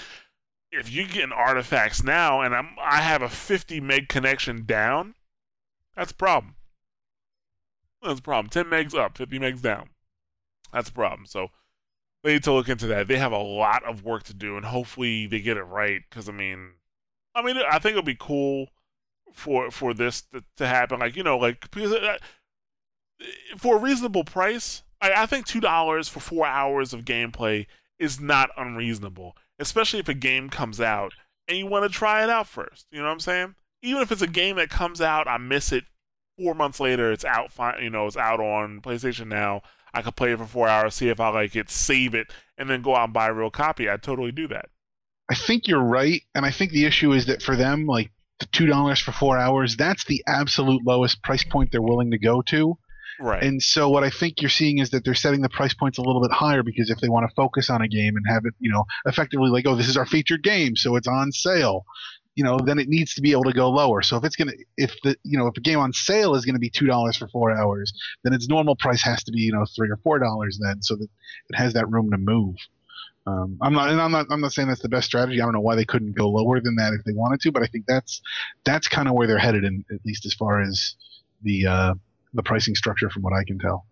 if you get an artifacts now and I'm I have a 50 meg connection down, that's a problem. That's a problem. 10 megs up, 50 megs down. That's a problem. So they need to look into that. They have a lot of work to do, and hopefully they get it right. Because I mean, I mean, I think it'll be cool for for this to, to happen. Like you know, like because uh, for a reasonable price, I, I think two dollars for four hours of gameplay is not unreasonable, especially if a game comes out and you want to try it out first. You know what I'm saying? Even if it's a game that comes out, I miss it four months later. It's out. You know, it's out on PlayStation now. I could play it for four hours, see if I like it, save it, and then go out and buy a real copy. I'd totally do that. I think you're right, and I think the issue is that for them, like the two dollars for four hours, that's the absolute lowest price point they're willing to go to. Right. And so what I think you're seeing is that they're setting the price points a little bit higher because if they want to focus on a game and have it, you know, effectively like, oh, this is our featured game, so it's on sale, you know, then it needs to be able to go lower. So if it's gonna, if the, you know, if a game on sale is gonna be two dollars for four hours, then its normal price has to be, you know, three or four dollars then, so that it has that room to move. Um, I'm not, and I'm not, I'm not saying that's the best strategy. I don't know why they couldn't go lower than that if they wanted to, but I think that's that's kind of where they're headed, in, at least as far as the uh, the pricing structure, from what I can tell.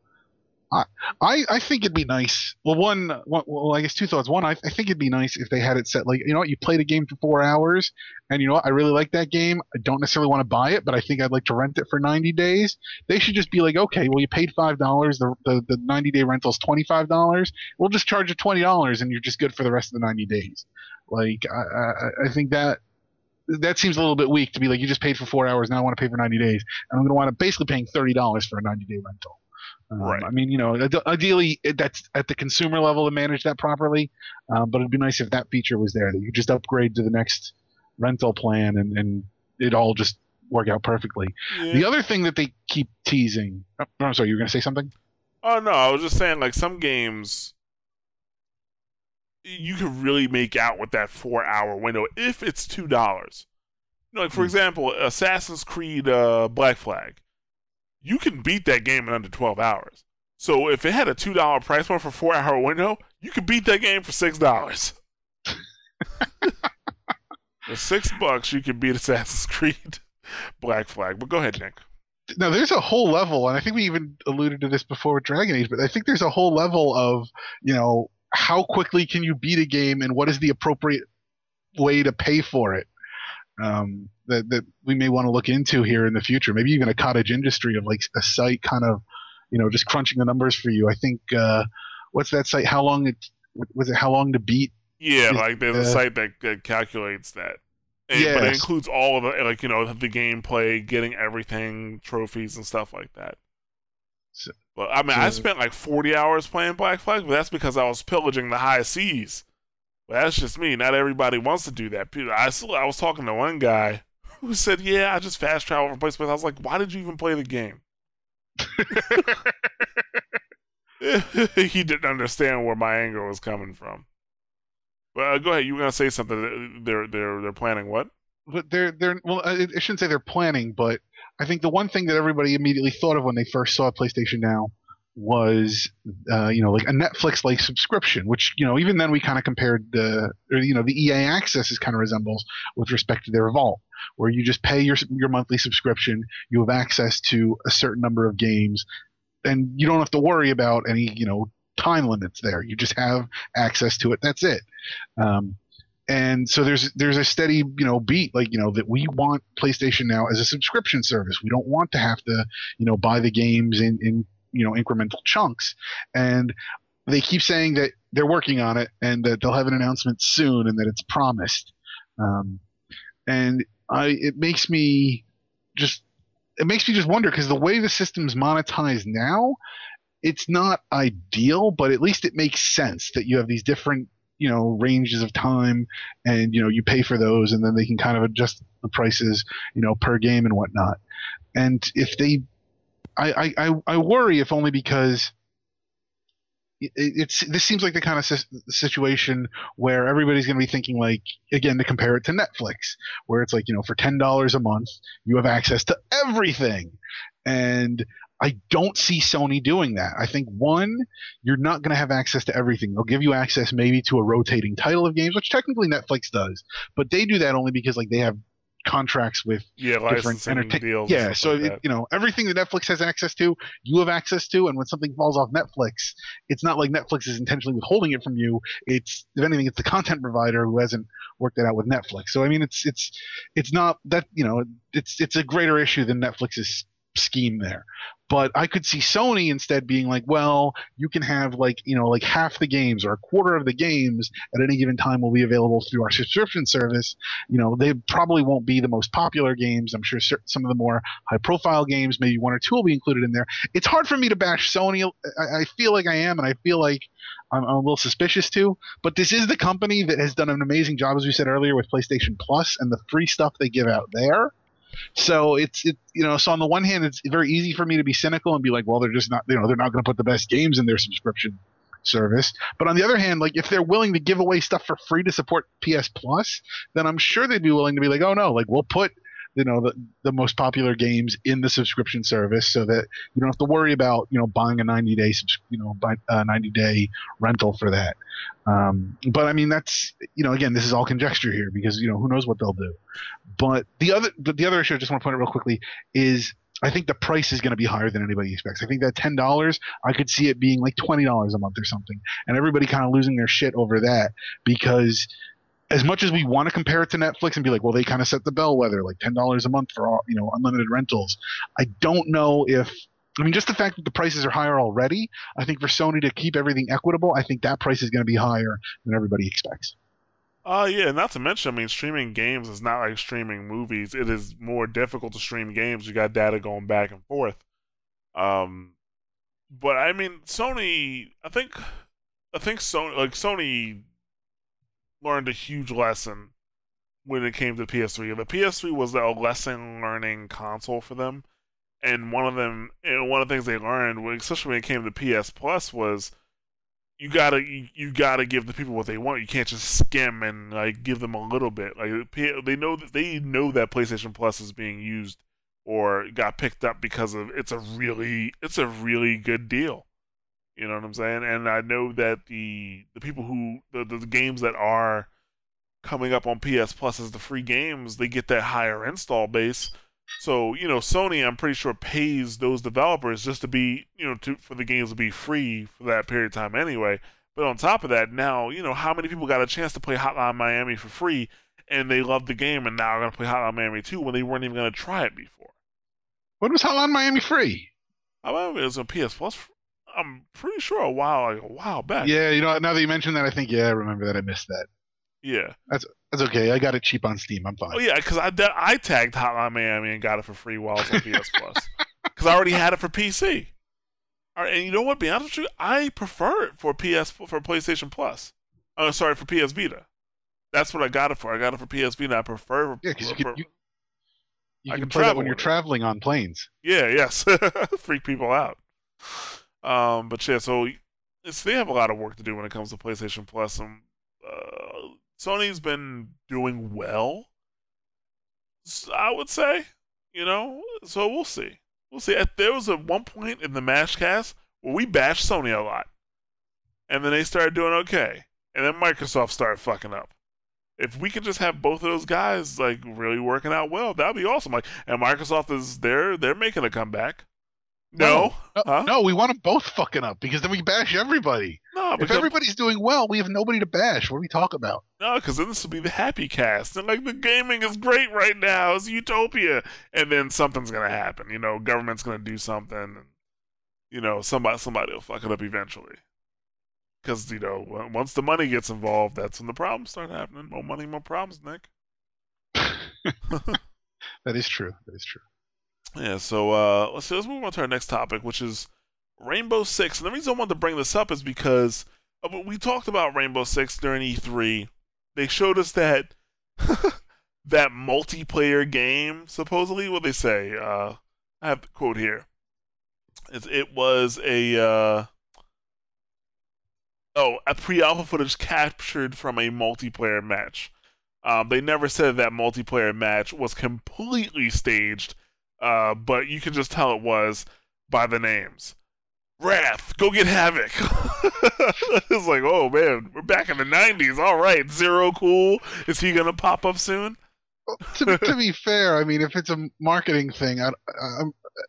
I, I, think it'd be nice. Well, one, well, I guess two thoughts. One, I, I think it'd be nice if they had it set like, you know what, you played a game for four hours, and you know what, I really like that game. I don't necessarily want to buy it, but I think I'd like to rent it for 90 days. They should just be like, okay, well, you paid $5, the, the, the 90 day rental is $25. We'll just charge you $20, and you're just good for the rest of the 90 days. Like, I, I, I think that that seems a little bit weak to be like, you just paid for four hours, now I want to pay for 90 days. And I'm going to want to basically paying $30 for a 90 day rental. Um, right. I mean, you know, ideally that's at the consumer level to manage that properly, um, but it'd be nice if that feature was there that you just upgrade to the next rental plan and, and it all just work out perfectly. Yeah. The other thing that they keep teasing. Oh, I'm sorry, you were going to say something? Oh no, I was just saying like some games you can really make out with that four hour window if it's two dollars. know, like for Hmm. example, Assassin's Creed uh, Black Flag, you can beat that game in under twelve hours. So if it had a two dollar price point for four hour window, you could beat that game for six dollars. for six bucks, you can beat Assassin's Creed Black Flag. But go ahead, Nick. now there's a whole level, and I think we even alluded to this before with Dragon Age, but I think there's a whole level of you know how quickly can you beat a game, and what is the appropriate way to pay for it. Um, that that we may want to look into here in the future. Maybe even a cottage industry of like a site kind of, you know, just crunching the numbers for you. I think uh, what's that site? How long it was it? How long to beat? Yeah, Is- like there's a uh, site that, that calculates that. And, But it includes all of the like you know the gameplay, getting everything, trophies and stuff like that. So- But I mean, I spent like 40 hours playing Black Flag, but that's because I was pillaging the high seas. But that's just me. Not everybody wants to do that. I still, I was talking to one guy who said, "Yeah, I just fast travel from place to place." I was like, "Why did you even play the game?" he didn't understand where my anger was coming from. Well, go ahead. You were gonna say something? They're they're they're planning what? but they're they're well I shouldn't say they're planning but i think the one thing that everybody immediately thought of when they first saw playstation now was uh, you know like a netflix like subscription which you know even then we kind of compared the or, you know the ea access is kind of resembles with respect to their vault where you just pay your your monthly subscription you have access to a certain number of games and you don't have to worry about any you know time limits there you just have access to it that's it um, and so there's there's a steady you know beat like you know that we want PlayStation now as a subscription service. We don't want to have to you know buy the games in in you know incremental chunks, and they keep saying that they're working on it and that they'll have an announcement soon and that it's promised. Um, and I it makes me just it makes me just wonder because the way the system's monetized now, it's not ideal, but at least it makes sense that you have these different you know ranges of time and you know you pay for those and then they can kind of adjust the prices you know per game and whatnot and if they i i i, worry if only because it, it's this seems like the kind of situation where everybody's going to be thinking like again to compare it to netflix where it's like you know for $10 a month you have access to everything and I don't see Sony doing that. I think one, you're not going to have access to everything. They'll give you access maybe to a rotating title of games, which technically Netflix does, but they do that only because like they have contracts with Yeah, different licensing entertain. deals. Yeah, so like it, you know everything that Netflix has access to, you have access to, and when something falls off Netflix, it's not like Netflix is intentionally withholding it from you. It's if anything, it's the content provider who hasn't worked it out with Netflix. So I mean, it's it's it's not that you know it's it's a greater issue than Netflix's scheme there. But I could see Sony instead being like, well, you can have like you know like half the games or a quarter of the games at any given time will be available through our subscription service. You know, they probably won't be the most popular games. I'm sure some of the more high profile games, maybe one or two will be included in there. It's hard for me to bash Sony. I, I feel like I am, and I feel like I'm, I'm a little suspicious too. But this is the company that has done an amazing job, as we said earlier, with PlayStation Plus and the free stuff they give out there. So it's it you know so on the one hand it's very easy for me to be cynical and be like well they're just not you know they're not going to put the best games in their subscription service. But on the other hand like if they're willing to give away stuff for free to support PS Plus then I'm sure they'd be willing to be like oh no like we'll put you know the, the most popular games in the subscription service so that you don't have to worry about you know buying a 90 day you know buy a 90 day rental for that um, but I mean that's you know again this is all conjecture here because you know who knows what they'll do but the other the, the other issue I just want to point out real quickly is I think the price is going to be higher than anybody expects. I think that ten dollars, I could see it being like twenty dollars a month or something, and everybody kind of losing their shit over that because as much as we want to compare it to Netflix and be like, well, they kind of set the bellwether, like ten dollars a month for all you know unlimited rentals. I don't know if I mean just the fact that the prices are higher already. I think for Sony to keep everything equitable, I think that price is going to be higher than everybody expects. Uh yeah, not to mention, I mean, streaming games is not like streaming movies. It is more difficult to stream games. You got data going back and forth. Um, but I mean, Sony. I think, I think Sony, like Sony, learned a huge lesson when it came to PS3. The PS3 was a lesson learning console for them, and one of them, and one of the things they learned, especially when it came to PS Plus, was you gotta you, you gotta give the people what they want. You can't just skim and like give them a little bit. Like they know that they know that PlayStation Plus is being used or got picked up because of it's a really it's a really good deal. You know what I'm saying? And I know that the the people who the, the games that are coming up on PS Plus as the free games, they get that higher install base. So, you know, Sony I'm pretty sure pays those developers just to be, you know, to for the games to be free for that period of time anyway. But on top of that, now, you know, how many people got a chance to play Hotline Miami for free and they love the game and now are going to play Hotline Miami 2 when they weren't even going to try it before? When was Hotline Miami free? I mean, it was on PS Plus I'm pretty sure a while like a while back. Yeah, you know, now that you mentioned that, I think yeah, I remember that I missed that. Yeah, that's that's okay. I got it cheap on Steam. I'm fine. Oh yeah, because I I tagged Hotline Miami and got it for free while it was on PS Plus because I already had it for PC. All right, and you know what? Be honest with you, I prefer it for PS for PlayStation Plus. Oh, sorry, for PS Vita. That's what I got it for. I got it for PS Vita. I prefer. Yeah, because you can, you, you can play that when you're traveling on planes. Yeah, yes, freak people out. Um, but yeah, so they have a lot of work to do when it comes to PlayStation Plus. And uh, Sony's been doing well, I would say. You know, so we'll see. We'll see. There was a one point in the Mashcast where we bashed Sony a lot, and then they started doing okay, and then Microsoft started fucking up. If we could just have both of those guys like really working out well, that'd be awesome. Like, and Microsoft is they're they're making a comeback. No, no, huh? no, we want them both fucking up because then we bash everybody. No, if everybody's doing well, we have nobody to bash. What are we talking about? No, because then this will be the happy cast, and like the gaming is great right now, it's utopia, and then something's gonna happen. You know, government's gonna do something, and you know, somebody somebody will fuck it up eventually. Because you know, once the money gets involved, that's when the problems start happening. More money, more problems, Nick. that is true. That is true. Yeah, so uh, let's see, let's move on to our next topic, which is Rainbow Six. And the reason I wanted to bring this up is because uh, we talked about Rainbow Six during E3. They showed us that that multiplayer game, supposedly, what they say. Uh, I have the quote here. It, it was a uh, oh a pre-alpha footage captured from a multiplayer match. Um, they never said that multiplayer match was completely staged uh, but you can just tell it was by the names. Wrath, go get Havoc. it's like, oh man, we're back in the '90s. All right, Zero Cool. Is he gonna pop up soon? Well, to, to, be fair, I mean, if it's a marketing thing, I, I,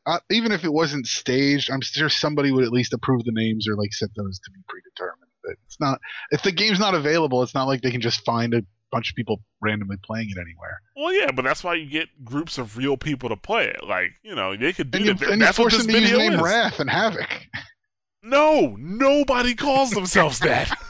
I, even if it wasn't staged, I'm sure somebody would at least approve the names or like set those to be predetermined. But it's not if the game's not available, it's not like they can just find a bunch of people randomly playing it anywhere. Well, yeah, but that's why you get groups of real people to play it. Like, you know, they could do and you, And that's what this video name is. Wrath and Havoc. No, nobody calls themselves that.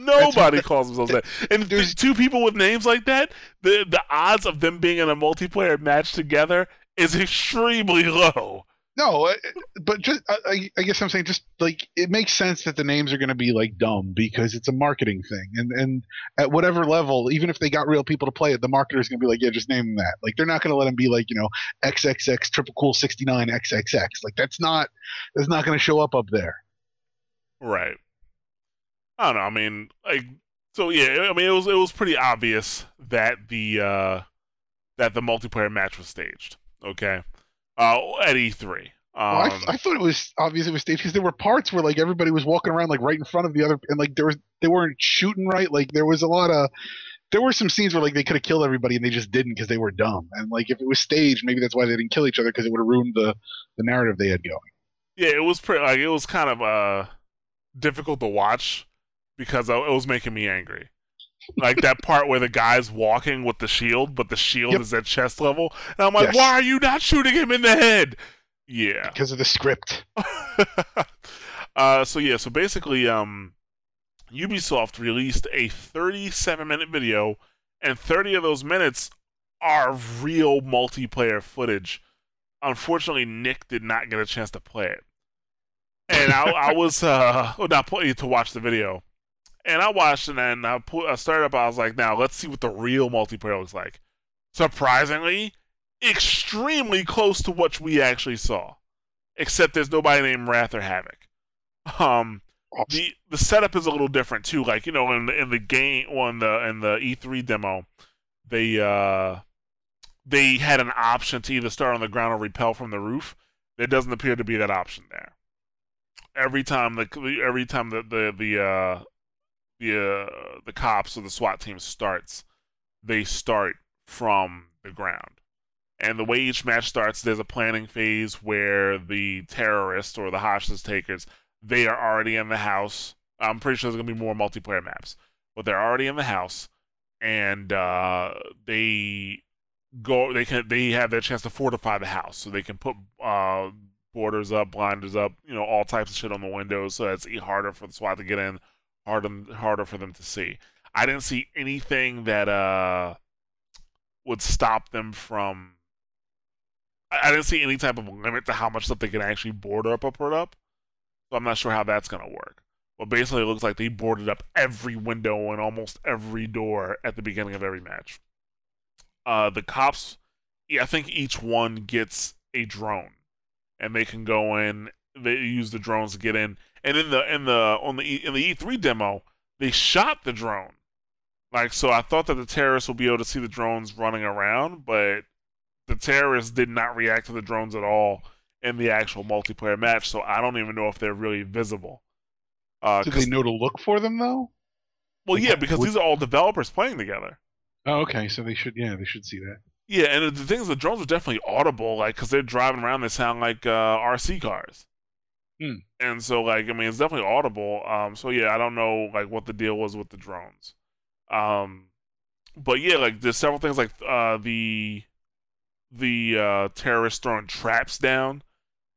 Nobody calls themselves that. And there's two people with names like that, the the odds of them being in a multiplayer match together is extremely low. No, uh, but just I, I, guess I'm saying just like it makes sense that the names are going to be like dumb because it's a marketing thing, and and at whatever level, even if they got real people to play it, the marketer's going to be like, yeah, just name them that. Like they're not going to let them be like you know XXX Triple Cool 69 XXX. Like that's not that's not going to show up up there. Right. I don't know. I mean, like so yeah. I mean, it was it was pretty obvious that the uh that the multiplayer match was staged. Okay uh, at E3. Um, well, I, I, thought it was obvious it was staged because there were parts where like everybody was walking around like right in front of the other, and like there was they weren't shooting right. Like there was a lot of there were some scenes where like they could have killed everybody and they just didn't because they were dumb. And like if it was staged, maybe that's why they didn't kill each other because it would have ruined the the narrative they had going. Yeah, it was pretty like it was kind of uh difficult to watch because it was making me angry like that part where the guy's walking with the shield, but the shield yep. is at chest level, and I'm like, yes. why are you not shooting him in the head? Yeah, because of the script. uh, so yeah, so basically, um, Ubisoft released a 37 minute video, and 30 of those minutes are real multiplayer footage. Unfortunately, Nick did not get a chance to play it, and I, I was uh, well, not play to watch the video and I watched it and I put I started up. I was like, now let's see what the real multiplayer looks like. Surprisingly, extremely close to what we actually saw, except there's nobody named Wrath or Havoc. Um, the the setup is a little different too. Like you know, in the in the game on the in the E3 demo, they uh they had an option to either start on the ground or repel from the roof. There doesn't appear to be that option there. Every time the every time the the the uh, the uh, the cops or the SWAT team starts, they start from the ground. And the way each match starts, there's a planning phase where the terrorists or the hostage takers they are already in the house. I'm pretty sure there's gonna be more multiplayer maps, but they're already in the house, and uh, they go. They can. They have their chance to fortify the house, so they can put uh, borders up, blinders up, you know, all types of shit on the windows, so it's harder for the SWAT to get in, harder harder for them to see. I didn't see anything that uh would stop them from. I didn't see any type of limit to how much stuff they can actually border up or put up. So I'm not sure how that's going to work. But basically, it looks like they boarded up every window and almost every door at the beginning of every match. Uh, the cops, I think each one gets a drone, and they can go in. They use the drones to get in, and in the in the on the in the E3 demo, they shot the drone. Like so, I thought that the terrorists would be able to see the drones running around, but the terrorists did not react to the drones at all in the actual multiplayer match, so I don't even know if they're really visible. Uh, Do they know to look for them though? Well, like, yeah, because these are all developers playing together. Oh, okay. So they should, yeah, they should see that. Yeah, and the thing is, the drones are definitely audible, like because they're driving around, they sound like uh, RC cars. Hmm. And so, like, I mean, it's definitely audible. Um, so yeah, I don't know like what the deal was with the drones. Um, but yeah, like there's several things like uh the the uh terrorists throwing traps down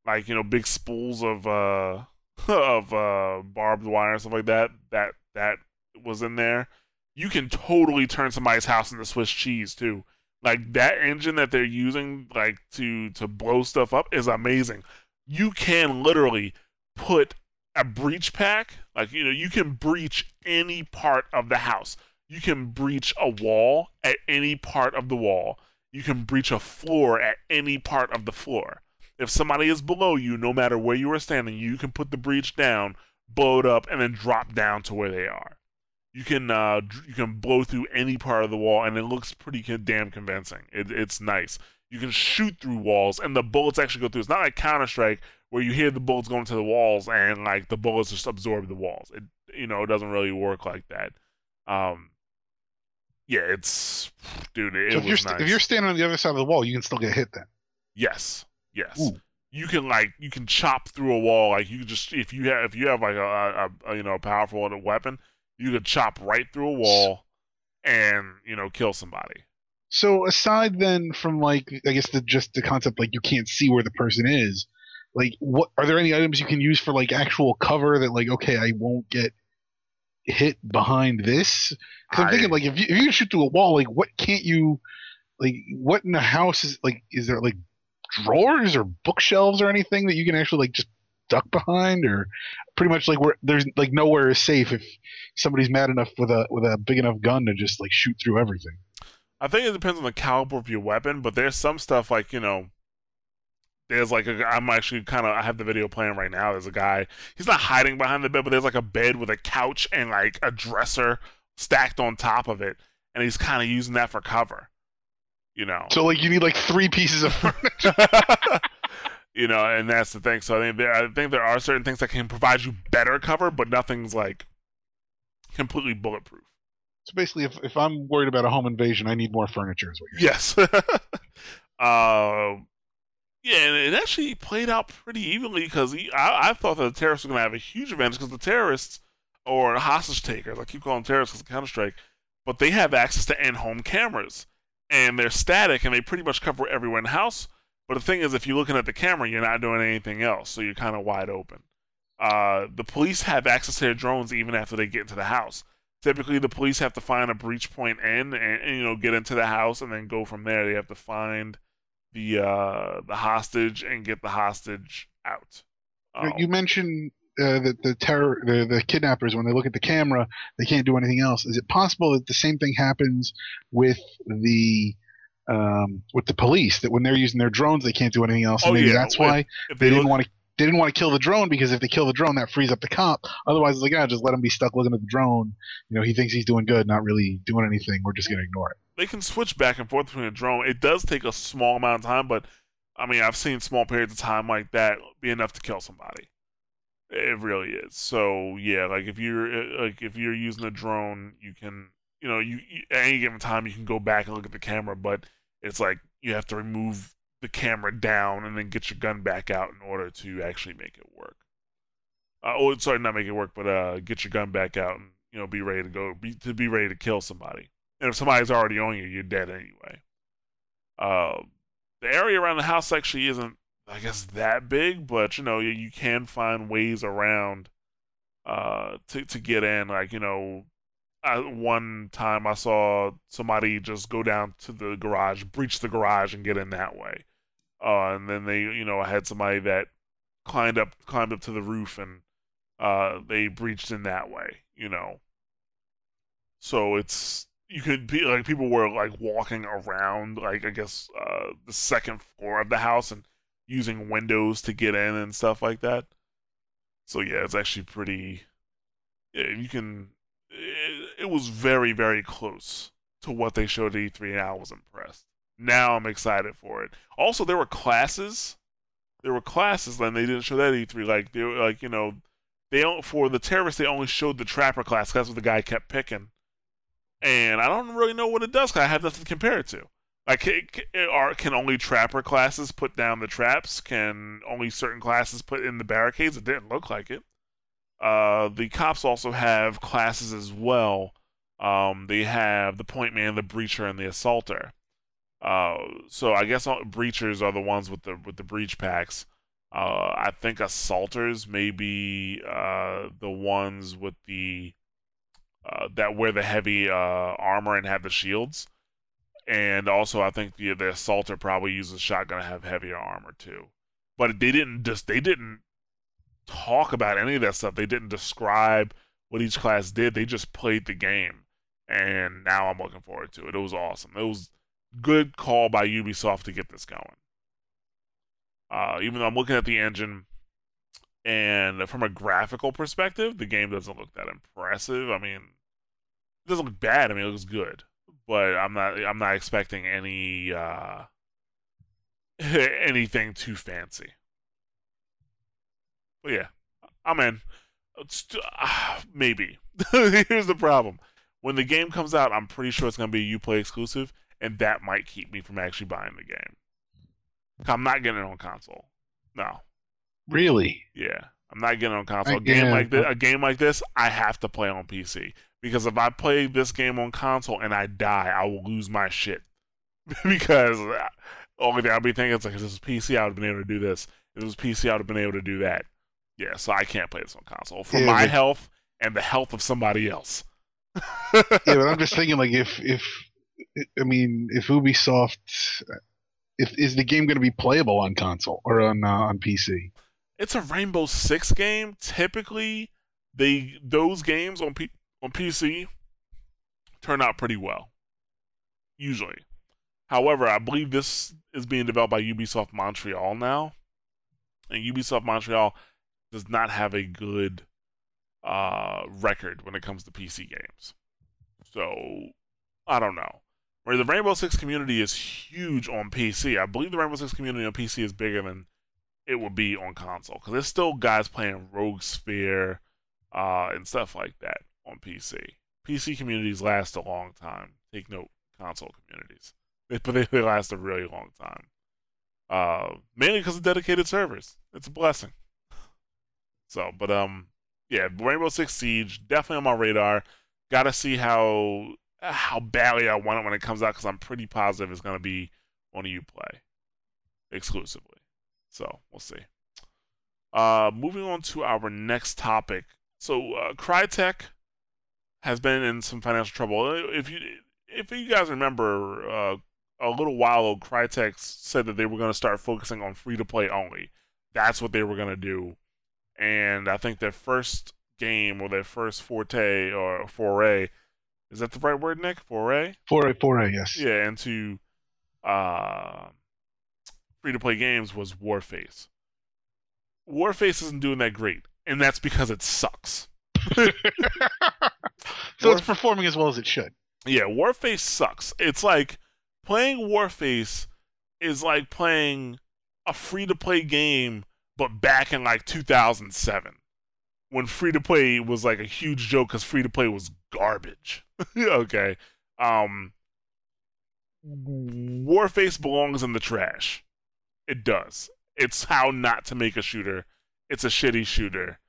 like you know big spools of uh of uh barbed wire and stuff like that that that was in there you can totally turn somebody's house into swiss cheese too like that engine that they're using like to to blow stuff up is amazing you can literally put a breach pack like you know you can breach any part of the house you can breach a wall at any part of the wall you can breach a floor at any part of the floor if somebody is below you, no matter where you are standing, you can put the breach down, blow it up, and then drop down to where they are. You can uh, you can blow through any part of the wall, and it looks pretty damn convincing. It, it's nice. You can shoot through walls, and the bullets actually go through. It's not like Counter Strike where you hear the bullets going to the walls, and like the bullets just absorb the walls. It you know it doesn't really work like that. Um, yeah, it's dude. It, so if you're nice. if you're standing on the other side of the wall, you can still get hit then. Yes. Yes. Ooh. You can like you can chop through a wall like you just if you have if you have like a, a, a you know powerful weapon you could chop right through a wall and you know kill somebody. So aside then from like I guess the just the concept like you can't see where the person is, like what are there any items you can use for like actual cover that like okay I won't get hit behind this? Because I'm thinking like if you if you shoot through a wall like what can't you like what in the house is like is there like drawers or bookshelves or anything that you can actually like just duck behind or pretty much like where there's like nowhere is safe if somebody's mad enough with a with a big enough gun to just like shoot through everything i think it depends on the caliber of your weapon but there's some stuff like you know there's like a i'm actually kind of i have the video playing right now there's a guy he's not hiding behind the bed but there's like a bed with a couch and like a dresser stacked on top of it and he's kind of using that for cover you know. So like you need like three pieces of furniture. you know, and that's the thing. So I think there, I think there are certain things that can provide you better cover, but nothing's like completely bulletproof. So basically, if if I'm worried about a home invasion, I need more furniture. Is what you're saying. yes. uh, yeah, and it actually played out pretty evenly because I, I thought that the terrorists were going to have a huge advantage because the terrorists or hostage takers, I keep calling them terrorists because of Counter Strike, but they have access to in-home cameras and they're static and they pretty much cover everywhere in the house. But the thing is, if you're looking at the camera, you're not doing anything else, so you're kind of wide open. Uh, the police have access to their drones even after they get into the house. Typically, the police have to find a breach point in, and, and you know get into the house, and then go from there. They have to find the uh, the hostage and get the hostage out. Um, you mentioned uh, that the terror the, the kidnappers when they look at the camera they can't do anything else is it possible that the same thing happens with the um, with the police that when they're using their drones they can't do anything else oh, maybe yeah. that's why if, if they, they didn't want to they didn't want to kill the drone because if they kill the drone, that frees up the cop. Otherwise, it's like, ah, just let him be stuck looking at the drone. You know, he thinks he's doing good, not really doing anything. We're just gonna ignore it. They can switch back and forth between a drone. It does take a small amount of time, but I mean, I've seen small periods of time like that be enough to kill somebody. It really is. So yeah, like if you're uh, like if you're using a drone, you can you know you, you at any given time you can go back and look at the camera, but it's like you have to remove the camera down and then get your gun back out in order to actually make it work. Uh, oh, sorry, not make it work, but uh, get your gun back out and you know be ready to go, be, to be ready to kill somebody. And if somebody's already on you, you're dead anyway. Uh, the area around the house actually isn't, I guess, that big, but you know you, you can find ways around uh, to to get in. Like you know, I, one time I saw somebody just go down to the garage, breach the garage, and get in that way. Uh, and then they, you know, I had somebody that climbed up, climbed up to the roof, and uh, they breached in that way. You know, so it's you could be like people were like walking around, like I guess uh, the second floor of the house and using windows to get in and stuff like that. So yeah, it's actually pretty. Yeah, you can it, it was very, very close to what they showed at E3, and I was impressed. Now I'm excited for it. Also, there were classes. There were classes, and they didn't show that at E3. Like they were like you know, they don't for the terrorists. They only showed the trapper class. That's what the guy kept picking, and I don't really know what it does. Cause I have nothing to compare it to. Like, can, are can only trapper classes put down the traps? Can only certain classes put in the barricades? It didn't look like it. Uh, the cops also have classes as well. Um, they have the point man, the breacher, and the assaulter. Uh, so I guess all, breachers are the ones with the with the breach packs. Uh, I think assaulters may be uh, the ones with the uh, that wear the heavy uh, armor and have the shields. And also, I think the the assaulter probably uses shotgun to have heavier armor too. But they didn't just they didn't talk about any of that stuff. They didn't describe what each class did. They just played the game. And now I'm looking forward to it. It was awesome. It was good call by Ubisoft to get this going. Uh, even though I'm looking at the engine, and from a graphical perspective, the game doesn't look that impressive. I mean, it doesn't look bad. I mean, it looks good, but I'm not. I'm not expecting any uh, anything too fancy. But yeah, I'm in. Uh, maybe. Here's the problem. When the game comes out, I'm pretty sure it's going to be a Uplay exclusive, and that might keep me from actually buying the game. I'm not getting it on console. No. Really? Yeah. I'm not getting on console. A game like this, a game like this, I have to play on PC because if I play this game on console and I die, I will lose my shit. because uh, only thing I'll be thinking is like, if this was PC, I would have been able to do this. If it was PC, I would have been able to do that. Yeah, so I can't play this on console for yeah, my but, health and the health of somebody else. yeah, but I'm just thinking like if if I mean if Ubisoft if is the game going to be playable on console or on uh, on PC? It's a Rainbow Six game. Typically, they those games on P, on PC turn out pretty well. Usually. However, I believe this is being developed by Ubisoft Montreal now. And Ubisoft Montreal does not have a good uh, record when it comes to PC games. So I don't know. Where the Rainbow Six community is huge on PC, I believe the Rainbow Six community on PC is bigger than it would be on console because there's still guys playing Rogue Spear uh, and stuff like that on PC. PC communities last a long time. Take note, console communities, but they, they last a really long time. Uh, mainly because of dedicated servers. It's a blessing. So, but um, yeah, Rainbow Six Siege definitely on my radar. Got to see how how badly I want it when it comes out because I'm pretty positive it's gonna be on Uplay exclusively. So we'll see. Uh, moving on to our next topic. So uh, Crytek has been in some financial trouble. If you if you guys remember, uh, a little while ago, Crytek said that they were going to start focusing on free to play only. That's what they were going to do and I think their first game or their first forte or foray is that the right word, Nick? Foray. Foray, foray, yes. Yeah, into uh, free to play games was Warface. Warface isn't doing that great, and that's because it sucks. so Warf- it's performing as well as it should. Yeah, Warface sucks. It's like playing Warface is like playing a free to play game, but back in like 2007 when free to play was like a huge joke because free to play was garbage. okay. Um, Warface belongs in the trash. It does. It's how not to make a shooter. It's a shitty shooter.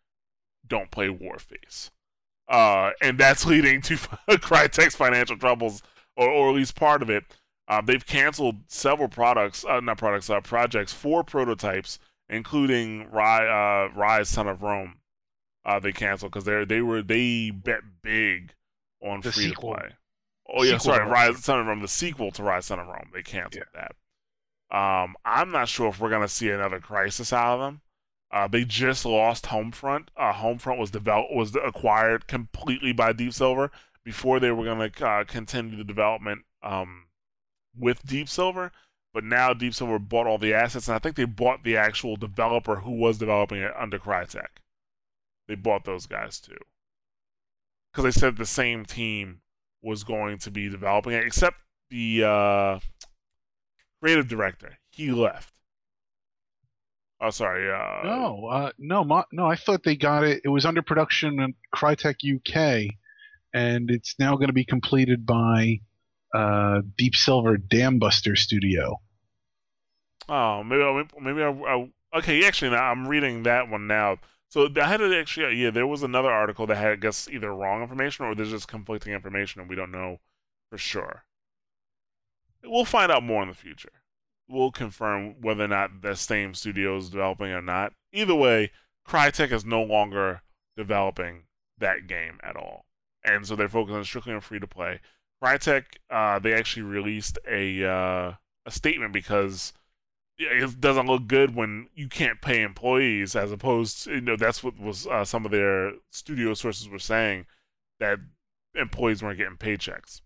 Don't play Warface. Uh, and that's leading to Crytek's financial troubles, or, or at least part of it. Uh, they've canceled several products, uh, not products, uh, projects, four prototypes, including Ryse, uh, Ryse Son of Rome. Uh, they canceled because they they were they bet big on The free to play. Oh yeah, Sequel sorry, Ryse Son of Rome, the sequel to Ryse Son of Rome. They canceled that. Um, I'm not sure if we're gonna see another Crysis out of them. Uh, they just lost Homefront. Uh, Homefront was developed was acquired completely by Deep Silver before they were gonna uh, continue the development um, with Deep Silver. But now Deep Silver bought all the assets, and I think they bought the actual developer who was developing it under Crytek. They bought those guys too, because they said the same team was going to be developing it, except the uh, creative director. He left. Oh, sorry. Uh, No, uh, no, mo- no. I thought they got it. It was under production in Crytek UK, and it's now going to be completed by uh, Deep Silver Dambuster Studio. Oh, maybe I, maybe I, I okay. Actually, now I'm reading that one now. So I had actually, yeah, there was another article that had, I guess, either wrong information or there's just conflicting information, and we don't know for sure. We'll find out more in the future. We'll confirm whether or not the same studio is developing or not. Either way, Crytek is no longer developing that game at all, and so they're focusing strictly on free to play. Crytek, uh, they actually released a uh, a statement because it doesn't look good when you can't pay employees as opposed to, you know that's what was uh, some of their studio sources were saying that employees weren't getting paychecks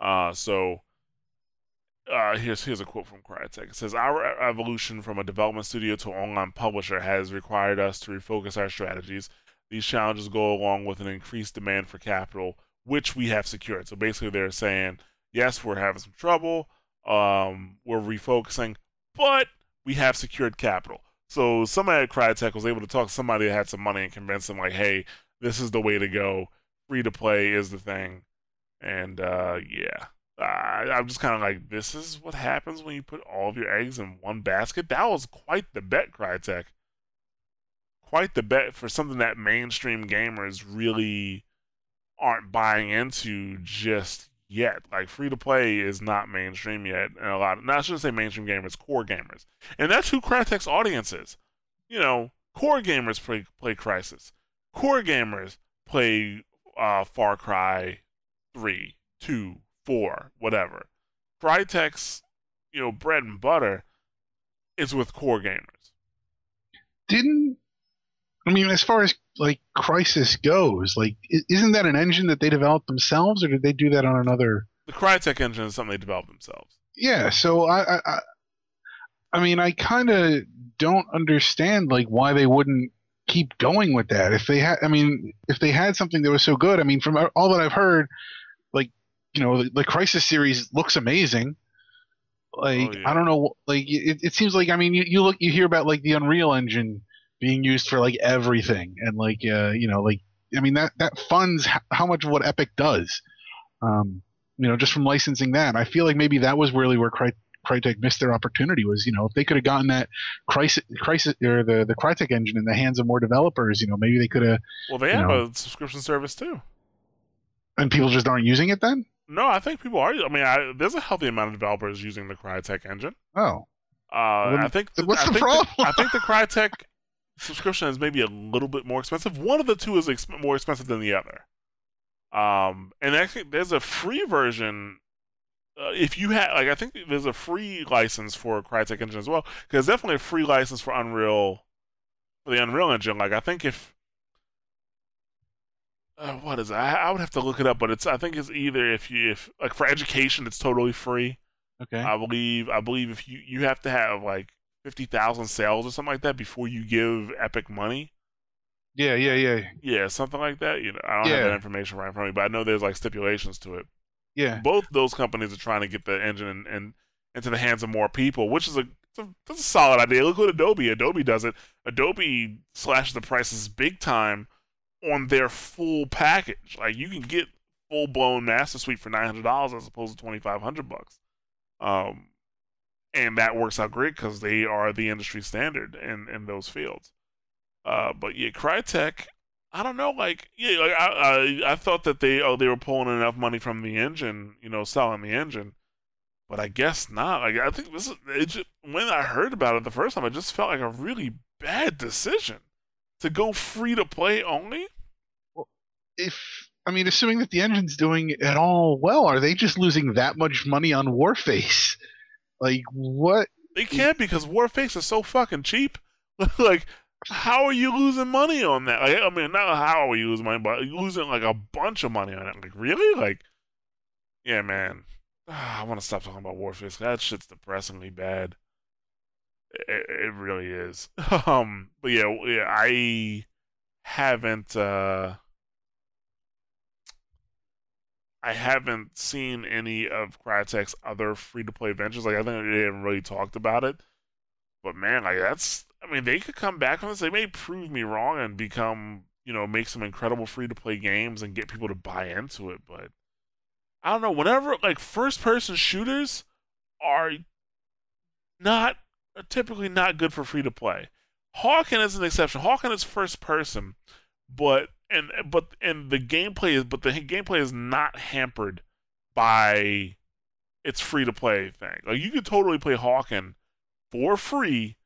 uh so uh, here's here's a quote from Crytek. It says, "Our evolution from a development studio to online publisher has required us to refocus our strategies. These challenges go along with an increased demand for capital, which we have secured." So basically, they're saying, "Yes, we're having some trouble. Um, we're refocusing, but we have secured capital." So somebody at Crytek was able to talk to somebody that had some money and convince them, like, "Hey, this is the way to go. Free to play is the thing." And uh, yeah, I'm just kind of like, this is what happens when you put all of your eggs in one basket. That was quite the bet, Crytek. Quite the bet for something that mainstream gamers really aren't buying into just yet. Like free to play is not mainstream yet, and a lot. Of, no, I shouldn't say mainstream gamers, core gamers, and that's who Crytek's audience is. You know, core gamers play play Crysis. Core gamers play uh, Far Cry three, two, four, whatever. Crytek's, you know, bread and butter is with core gamers. Didn't I mean as far as like Crysis goes, like isn't that an engine that they developed themselves, or did they do that on another? The Crytek engine is something they developed themselves. Yeah, so I, I, I, I mean, I kind of don't understand like why they wouldn't keep going with that. If they had, I mean, if they had something that was so good, I mean, from all that I've heard, like you know, the, the Crysis series looks amazing. Like Oh, yeah. I don't know, like it, it seems like I mean, you, you look, you hear about like the Unreal Engine being used for like everything, and like uh, you know, like I mean that that funds how much of what Epic does. Um, you know, just from licensing that. I feel like maybe that was really where Cry- Crytek missed their opportunity. Was you know, if they could have gotten that Crysis, Crysis or the the Crytek engine in the hands of more developers, you know, maybe they could have. Well, they have know. a subscription service too. And people just aren't using it then. No, I think people are. I mean, I, there's a healthy amount of developers using the Crytek engine. Oh, Uh, I think. what's I the think problem? I think the Crytek subscription is maybe a little bit more expensive. One of the two is ex- more expensive than the other. Um, and actually, there's a free version. Uh, if you have, like, I think there's a free license for Crytek Engine as well. Because there's definitely a free license for Unreal, for the Unreal Engine. Like, I think if uh, what is it? I, I would have to look it up, but it's I think it's either if you if like for education it's totally free. okay. I believe I believe if you you have to have like fifty thousand sales or something like that before you give Epic money. Yeah, yeah, yeah, Yeah, something like that. You know, I don't have that information right in front of me, but I know there's like stipulations to it. yeah. Both those companies are trying to get the engine and, and into the hands of more people, which is a it's a, that's a solid idea. Look at Adobe. Adobe does it. Adobe slashes the prices big time on their full package. Like you can get full blown Master Suite for nine hundred dollars as opposed to twenty five hundred bucks. Um, and that works out great because they are the industry standard in in those fields. Uh, but yeah, Crytek, I don't know, like yeah, like I, I I thought that they oh they were pulling enough money from the engine, you know, selling the engine, but I guess not. Like I think this is it just, when I heard about it the first time, it just felt like a really bad decision to go free to play only. If I mean, assuming that the engine's doing it all well, are they just losing that much money on Warface? Like what? They can't because Warface is so fucking cheap. like, how are you losing money on that? Like, I mean, not how are you losing money, but you're losing like a bunch of money on it. Like, really? Like, yeah, man. I want to stop talking about Warface. That shit's depressingly bad. It, it really is. um, but yeah, yeah, I haven't. uh I haven't seen any of Crytek's other free to play ventures. Like I think they haven't really talked about it. But man, like that's I mean, they could come back from this. They may prove me wrong and become, you know, make some incredible free to play games and get people to buy into it, but I don't know, whenever like first person shooters are not are typically not good for free to play. Hawken is an exception. Hawken is first person, but and but and the gameplay is but the gameplay is not hampered by its free to play thing. Like you could totally play Hawken for free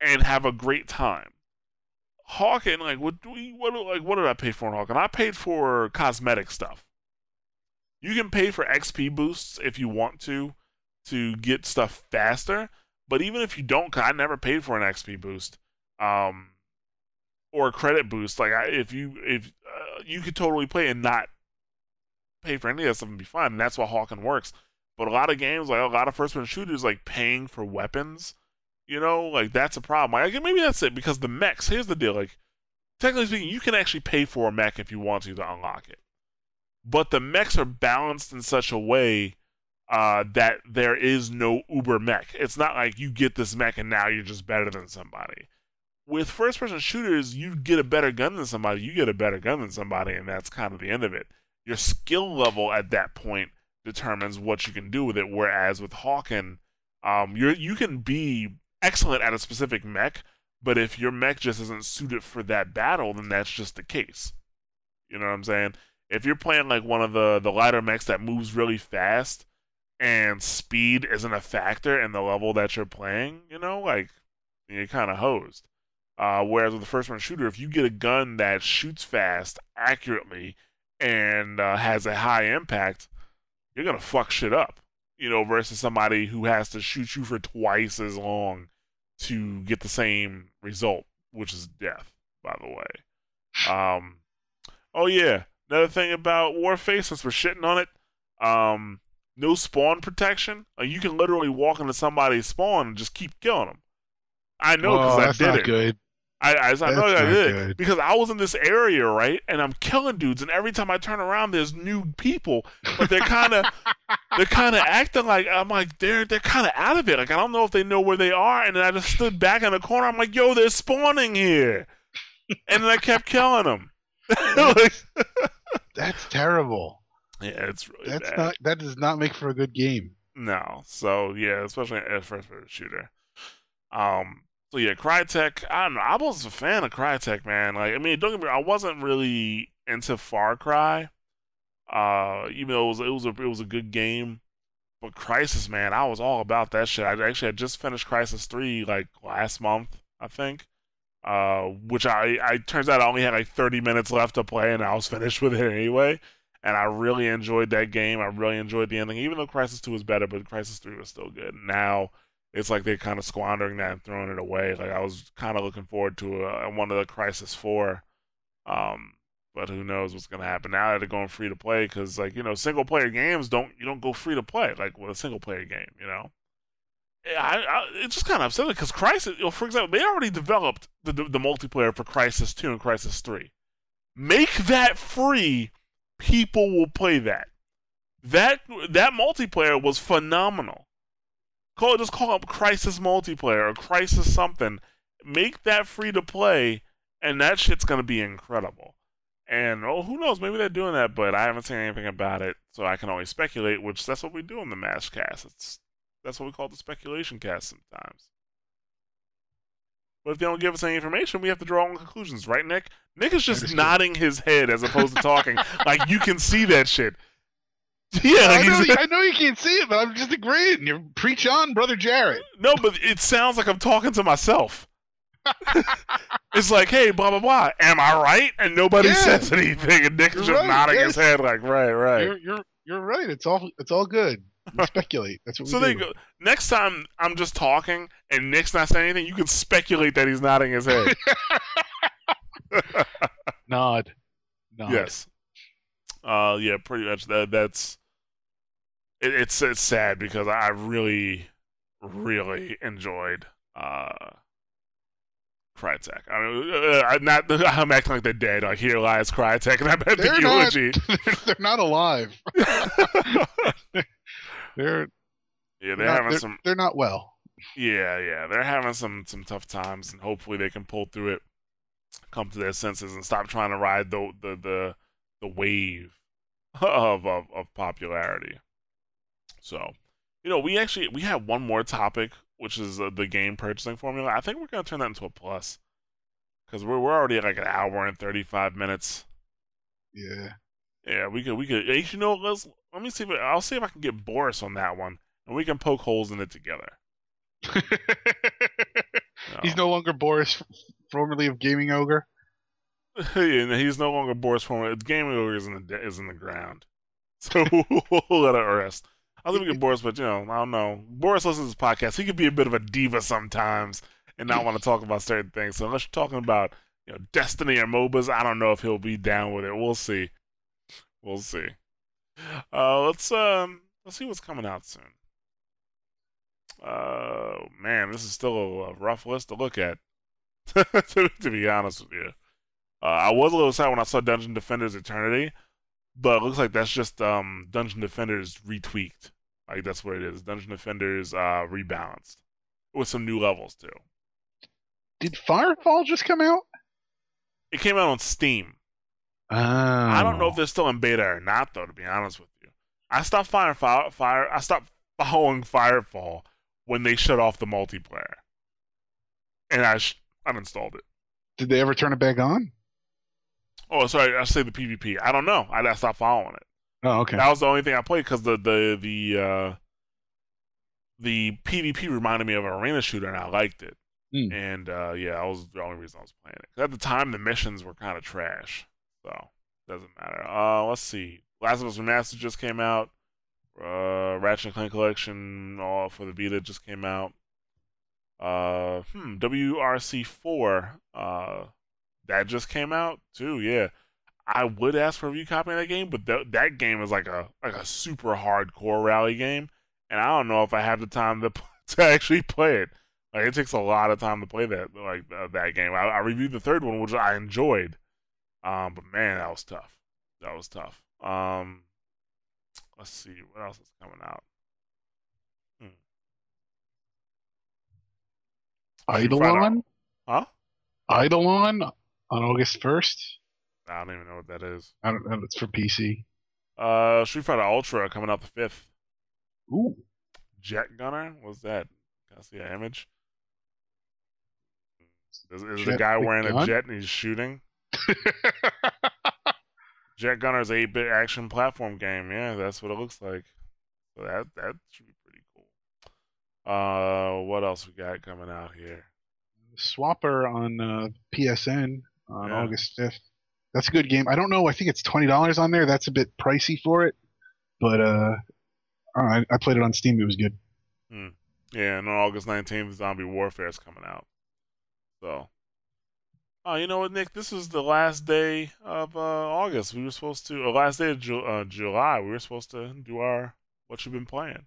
and have a great time. Hawken, like what do we what like what did I pay for in Hawken? I paid for cosmetic stuff. You can pay for XP boosts if you want to to get stuff faster, but even if you don't, I never paid for an XP boost. Um, or a credit boost. Like I, if you if uh, you could totally play and not pay for any of that stuff and be fine. And that's why Hawken works. But a lot of games, like a lot of first person shooters, like paying for weapons. You know, like that's a problem. Like maybe that's it because the mechs. Here's the deal. Like technically speaking, you can actually pay for a mech if you want to to unlock it. But the mechs are balanced in such a way uh, that there is no uber mech. It's not like you get this mech and now you're just better than somebody with first person shooters, you get a better gun than somebody, you get a better gun than somebody, and that's kind of the end of it. Your skill level at that point determines what you can do with it. Whereas with Hawken, um, you you can be excellent at a specific mech, but if your mech just isn't suited for that battle, then that's just the case. You know what I'm saying? If you're playing like one of the the lighter mechs that moves really fast, and speed isn't a factor in the level that you're playing, you know, like you're kind of hosed. Uh, whereas with the first person shooter, if you get a gun that shoots fast, accurately, and uh, has a high impact, you're gonna fuck shit up. You know, versus somebody who has to shoot you for twice as long to get the same result, which is death, by the way. Um, oh yeah, another thing about Warface, since we're shitting on it, um, no spawn protection. Like you can literally walk into somebody's spawn and just keep killing them. I know because oh, I did not it. good. I, I, I know That's I did good. because I was in this area, right? And I'm killing dudes, and every time I turn around, there's new people, but they're kind of they're kind of acting like I'm like they're they're kind of out of it. Like I don't know if they know where they are, and then I just stood back in the corner. I'm like, yo, they're spawning here, and then I kept killing them. Like- That's terrible. yeah, it's really That's bad. not. That does not make for a good game. No. So yeah, especially as first person shooter. Um. So yeah, Crytek. I don't know. I was a fan of Crytek, man. Like, I mean, don't get me. I wasn't really into Far Cry. Uh, even though it was it was a it was a good game, but Crysis, man, I was all about that shit. I actually had just finished Crysis Three like last month, I think. Uh, which I I turns out I only had like 30 minutes left to play, and I was finished with it anyway. And I really enjoyed that game. I really enjoyed the ending, even though Crysis Two was better, but Crysis Three was still good. Now it's like they're kind of squandering that and throwing it away. Like I was kind of looking forward to uh one of the Crysis Four, um, but who knows what's gonna happen now that they're going free to play? Because like you know, single player games don't you don't go free to play like with a single player game, you know. I, I, it's just kind of upsetting because Crysis, you know, for example, they already developed the, the, the multiplayer for Crysis 2 and Crysis 3. Make that free, people will play that. That that multiplayer was phenomenal. Call it just call it Crysis multiplayer or Crysis something. Make that free to play, and that shit's gonna be incredible. And oh, who knows? Maybe they're doing that, but I haven't seen anything about it, so I can only speculate. Which that's what we do in the Mashcast. It's that's what we call the speculation cast sometimes. But if they don't give us any information, we have to draw our own conclusions, right, Nick? Nick is just nodding his head as opposed to talking. like you can see that shit. Yeah, I, know, I know you can't see it, but I'm just agreeing. You preach on, brother Jarret. No, but it sounds like I'm talking to myself. it's like, hey, blah blah blah. Am I right? And nobody yeah. says anything, and Nick is just right, nodding yes. his head, like, right, right. You're, you're you're right. It's all it's all good. We speculate. That's what we so do. they go. Next time I'm just talking and Nick's not saying anything, you can speculate that he's nodding his head. Nod. Nod. Yes. Uh, yeah, pretty much. That that's. It, it's it's sad because I really, really enjoyed uh Crytek. I mean, uh, I'm not. I'm acting like they're dead. Like here lies Crytek, and I bet the eulogy. Not, they're not alive. they're yeah, they're, they're having they're, some. They're not well. Yeah, yeah, they're having some some tough times, and hopefully they can pull through it, come to their senses, and stop trying to ride the the the, the wave of, of of popularity. So, you know, we actually we have one more topic which is uh, the game purchasing formula. I think we're gonna turn that into a plus because we're we're already at like an hour and thirty five minutes. Yeah. Yeah, we could we could. You know, let's let me see if I'll see if I can get Boris on that one, and we can poke holes in it together. He's no longer Boris, formerly of Gaming Ogre. yeah, he's no longer Boris, formerly. Gaming Ogre is in the is in the ground, so we'll let it rest. I was gonna get Boris, but you know, I don't know. Boris listens to this podcast. He could be a bit of a diva sometimes and not want to talk about certain things. So unless you're talking about you know Destiny or MOBAs, I don't know if he'll be down with it. We'll see. We'll see. Uh, let's um let's see what's coming out soon. Uh man, this is still a, rough list to look at. to, to, be honest with you, uh, I was a little sad when I saw Dungeon Defenders Eternity but it looks like that's just um, Dungeon Defenders retweaked. Like that's what it is. Dungeon Defenders uh, rebalanced with some new levels too. Did Firefall just come out? It came out on Steam. Oh. I don't know if they're still in beta or not, though. To be honest with you, I stopped fire, fire, fire I stopped following Firefall when they shut off the multiplayer, and I sh- uninstalled it. Did they ever turn it back on? Oh, sorry, I say the PvP. I don't know. I, I stopped following it. Oh, okay. That was the only thing I played because the the the uh, the PvP reminded me of an arena shooter, and I liked it. Mm. And uh, yeah, that was the only reason I was playing it. At the time, the missions were kind of trash, so doesn't matter. Uh, let's see. Last of Us Remastered just came out. Uh, Ratchet and Clank Collection all for the Vita just came out. Uh, hmm, WRC four. Uh, that just came out too. Yeah, I would ask for a review copy of that game, but th- that game is like a like a super hardcore rally game, and I don't know if I have the time to to actually play it. Like it takes a lot of time to play that like uh, that game. I, I, reviewed the third one, which I enjoyed, um, but man, that was tough. That was tough. Um, let's see what else is coming out. Hmm. Eidolon? Huh? Eidolon on August first. I don't even know what that is. I don't know. If it's for PC. Uh, Street Fighter Ultra coming out the fifth. Ooh. Jet Gunner? What's that? Can I see an image? Is, is the guy wearing gun? a jet and he's shooting? jet Gunner's 8 bit action platform game. Yeah, that's what it looks like. So that that should be pretty cool. Uh, what else we got coming out here? Swapper on uh, PSN on yeah. August 5th. That's a good game. I don't know. I think it's twenty dollars on there. That's a bit pricey for it, but uh, I, I played it on Steam. It was good. Hmm. Yeah, and on August nineteenth, Zombie Warfare is coming out. So, oh, you know what, Nick? This is the last day of uh, August. We were supposed to, or last day of Ju- uh, July. We were supposed to do our what you've been playing.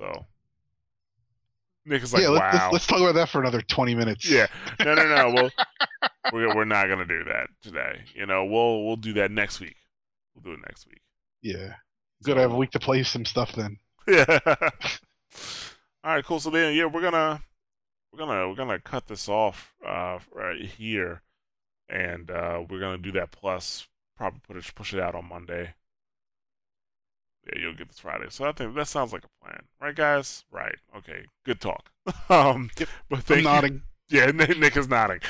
So, Nick is like, yeah, wow. let's, let's talk about that for another 20 minutes. Yeah, no, no, no. Well, we're we're not gonna do that today. You know, we'll we'll do that next week. We'll do it next week. Yeah. Good. I have a week to play some stuff then. Yeah. All right, cool. So then, yeah, we're gonna we're gonna we're gonna cut this off uh, right here, and uh, we're gonna do that plus probably put it push it out on Monday. Yeah, you'll get this Friday. So I think that sounds like a plan, right, guys? Right. Okay. Good talk. um, Yep. but I'm thank you- nodding. yeah, Nick, is nodding.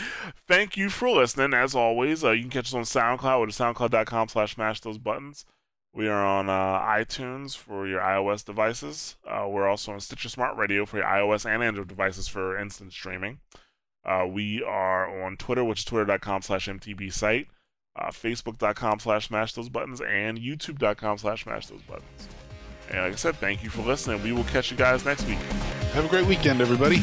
Thank you for listening. As always, uh, you can catch us on SoundCloud with soundcloud.com slash mash those buttons. We are on uh, iTunes for your iOS devices. Uh, we're also on Stitcher Smart Radio for your iOS and Android devices for instant streaming. Uh, we are on Twitter, which is twitter.com slash MTB site, uh, facebook.com slash mash those buttons, and youtube.com slash mash those buttons. And like I said, thank you for listening. We will catch you guys next week. Have a great weekend, everybody.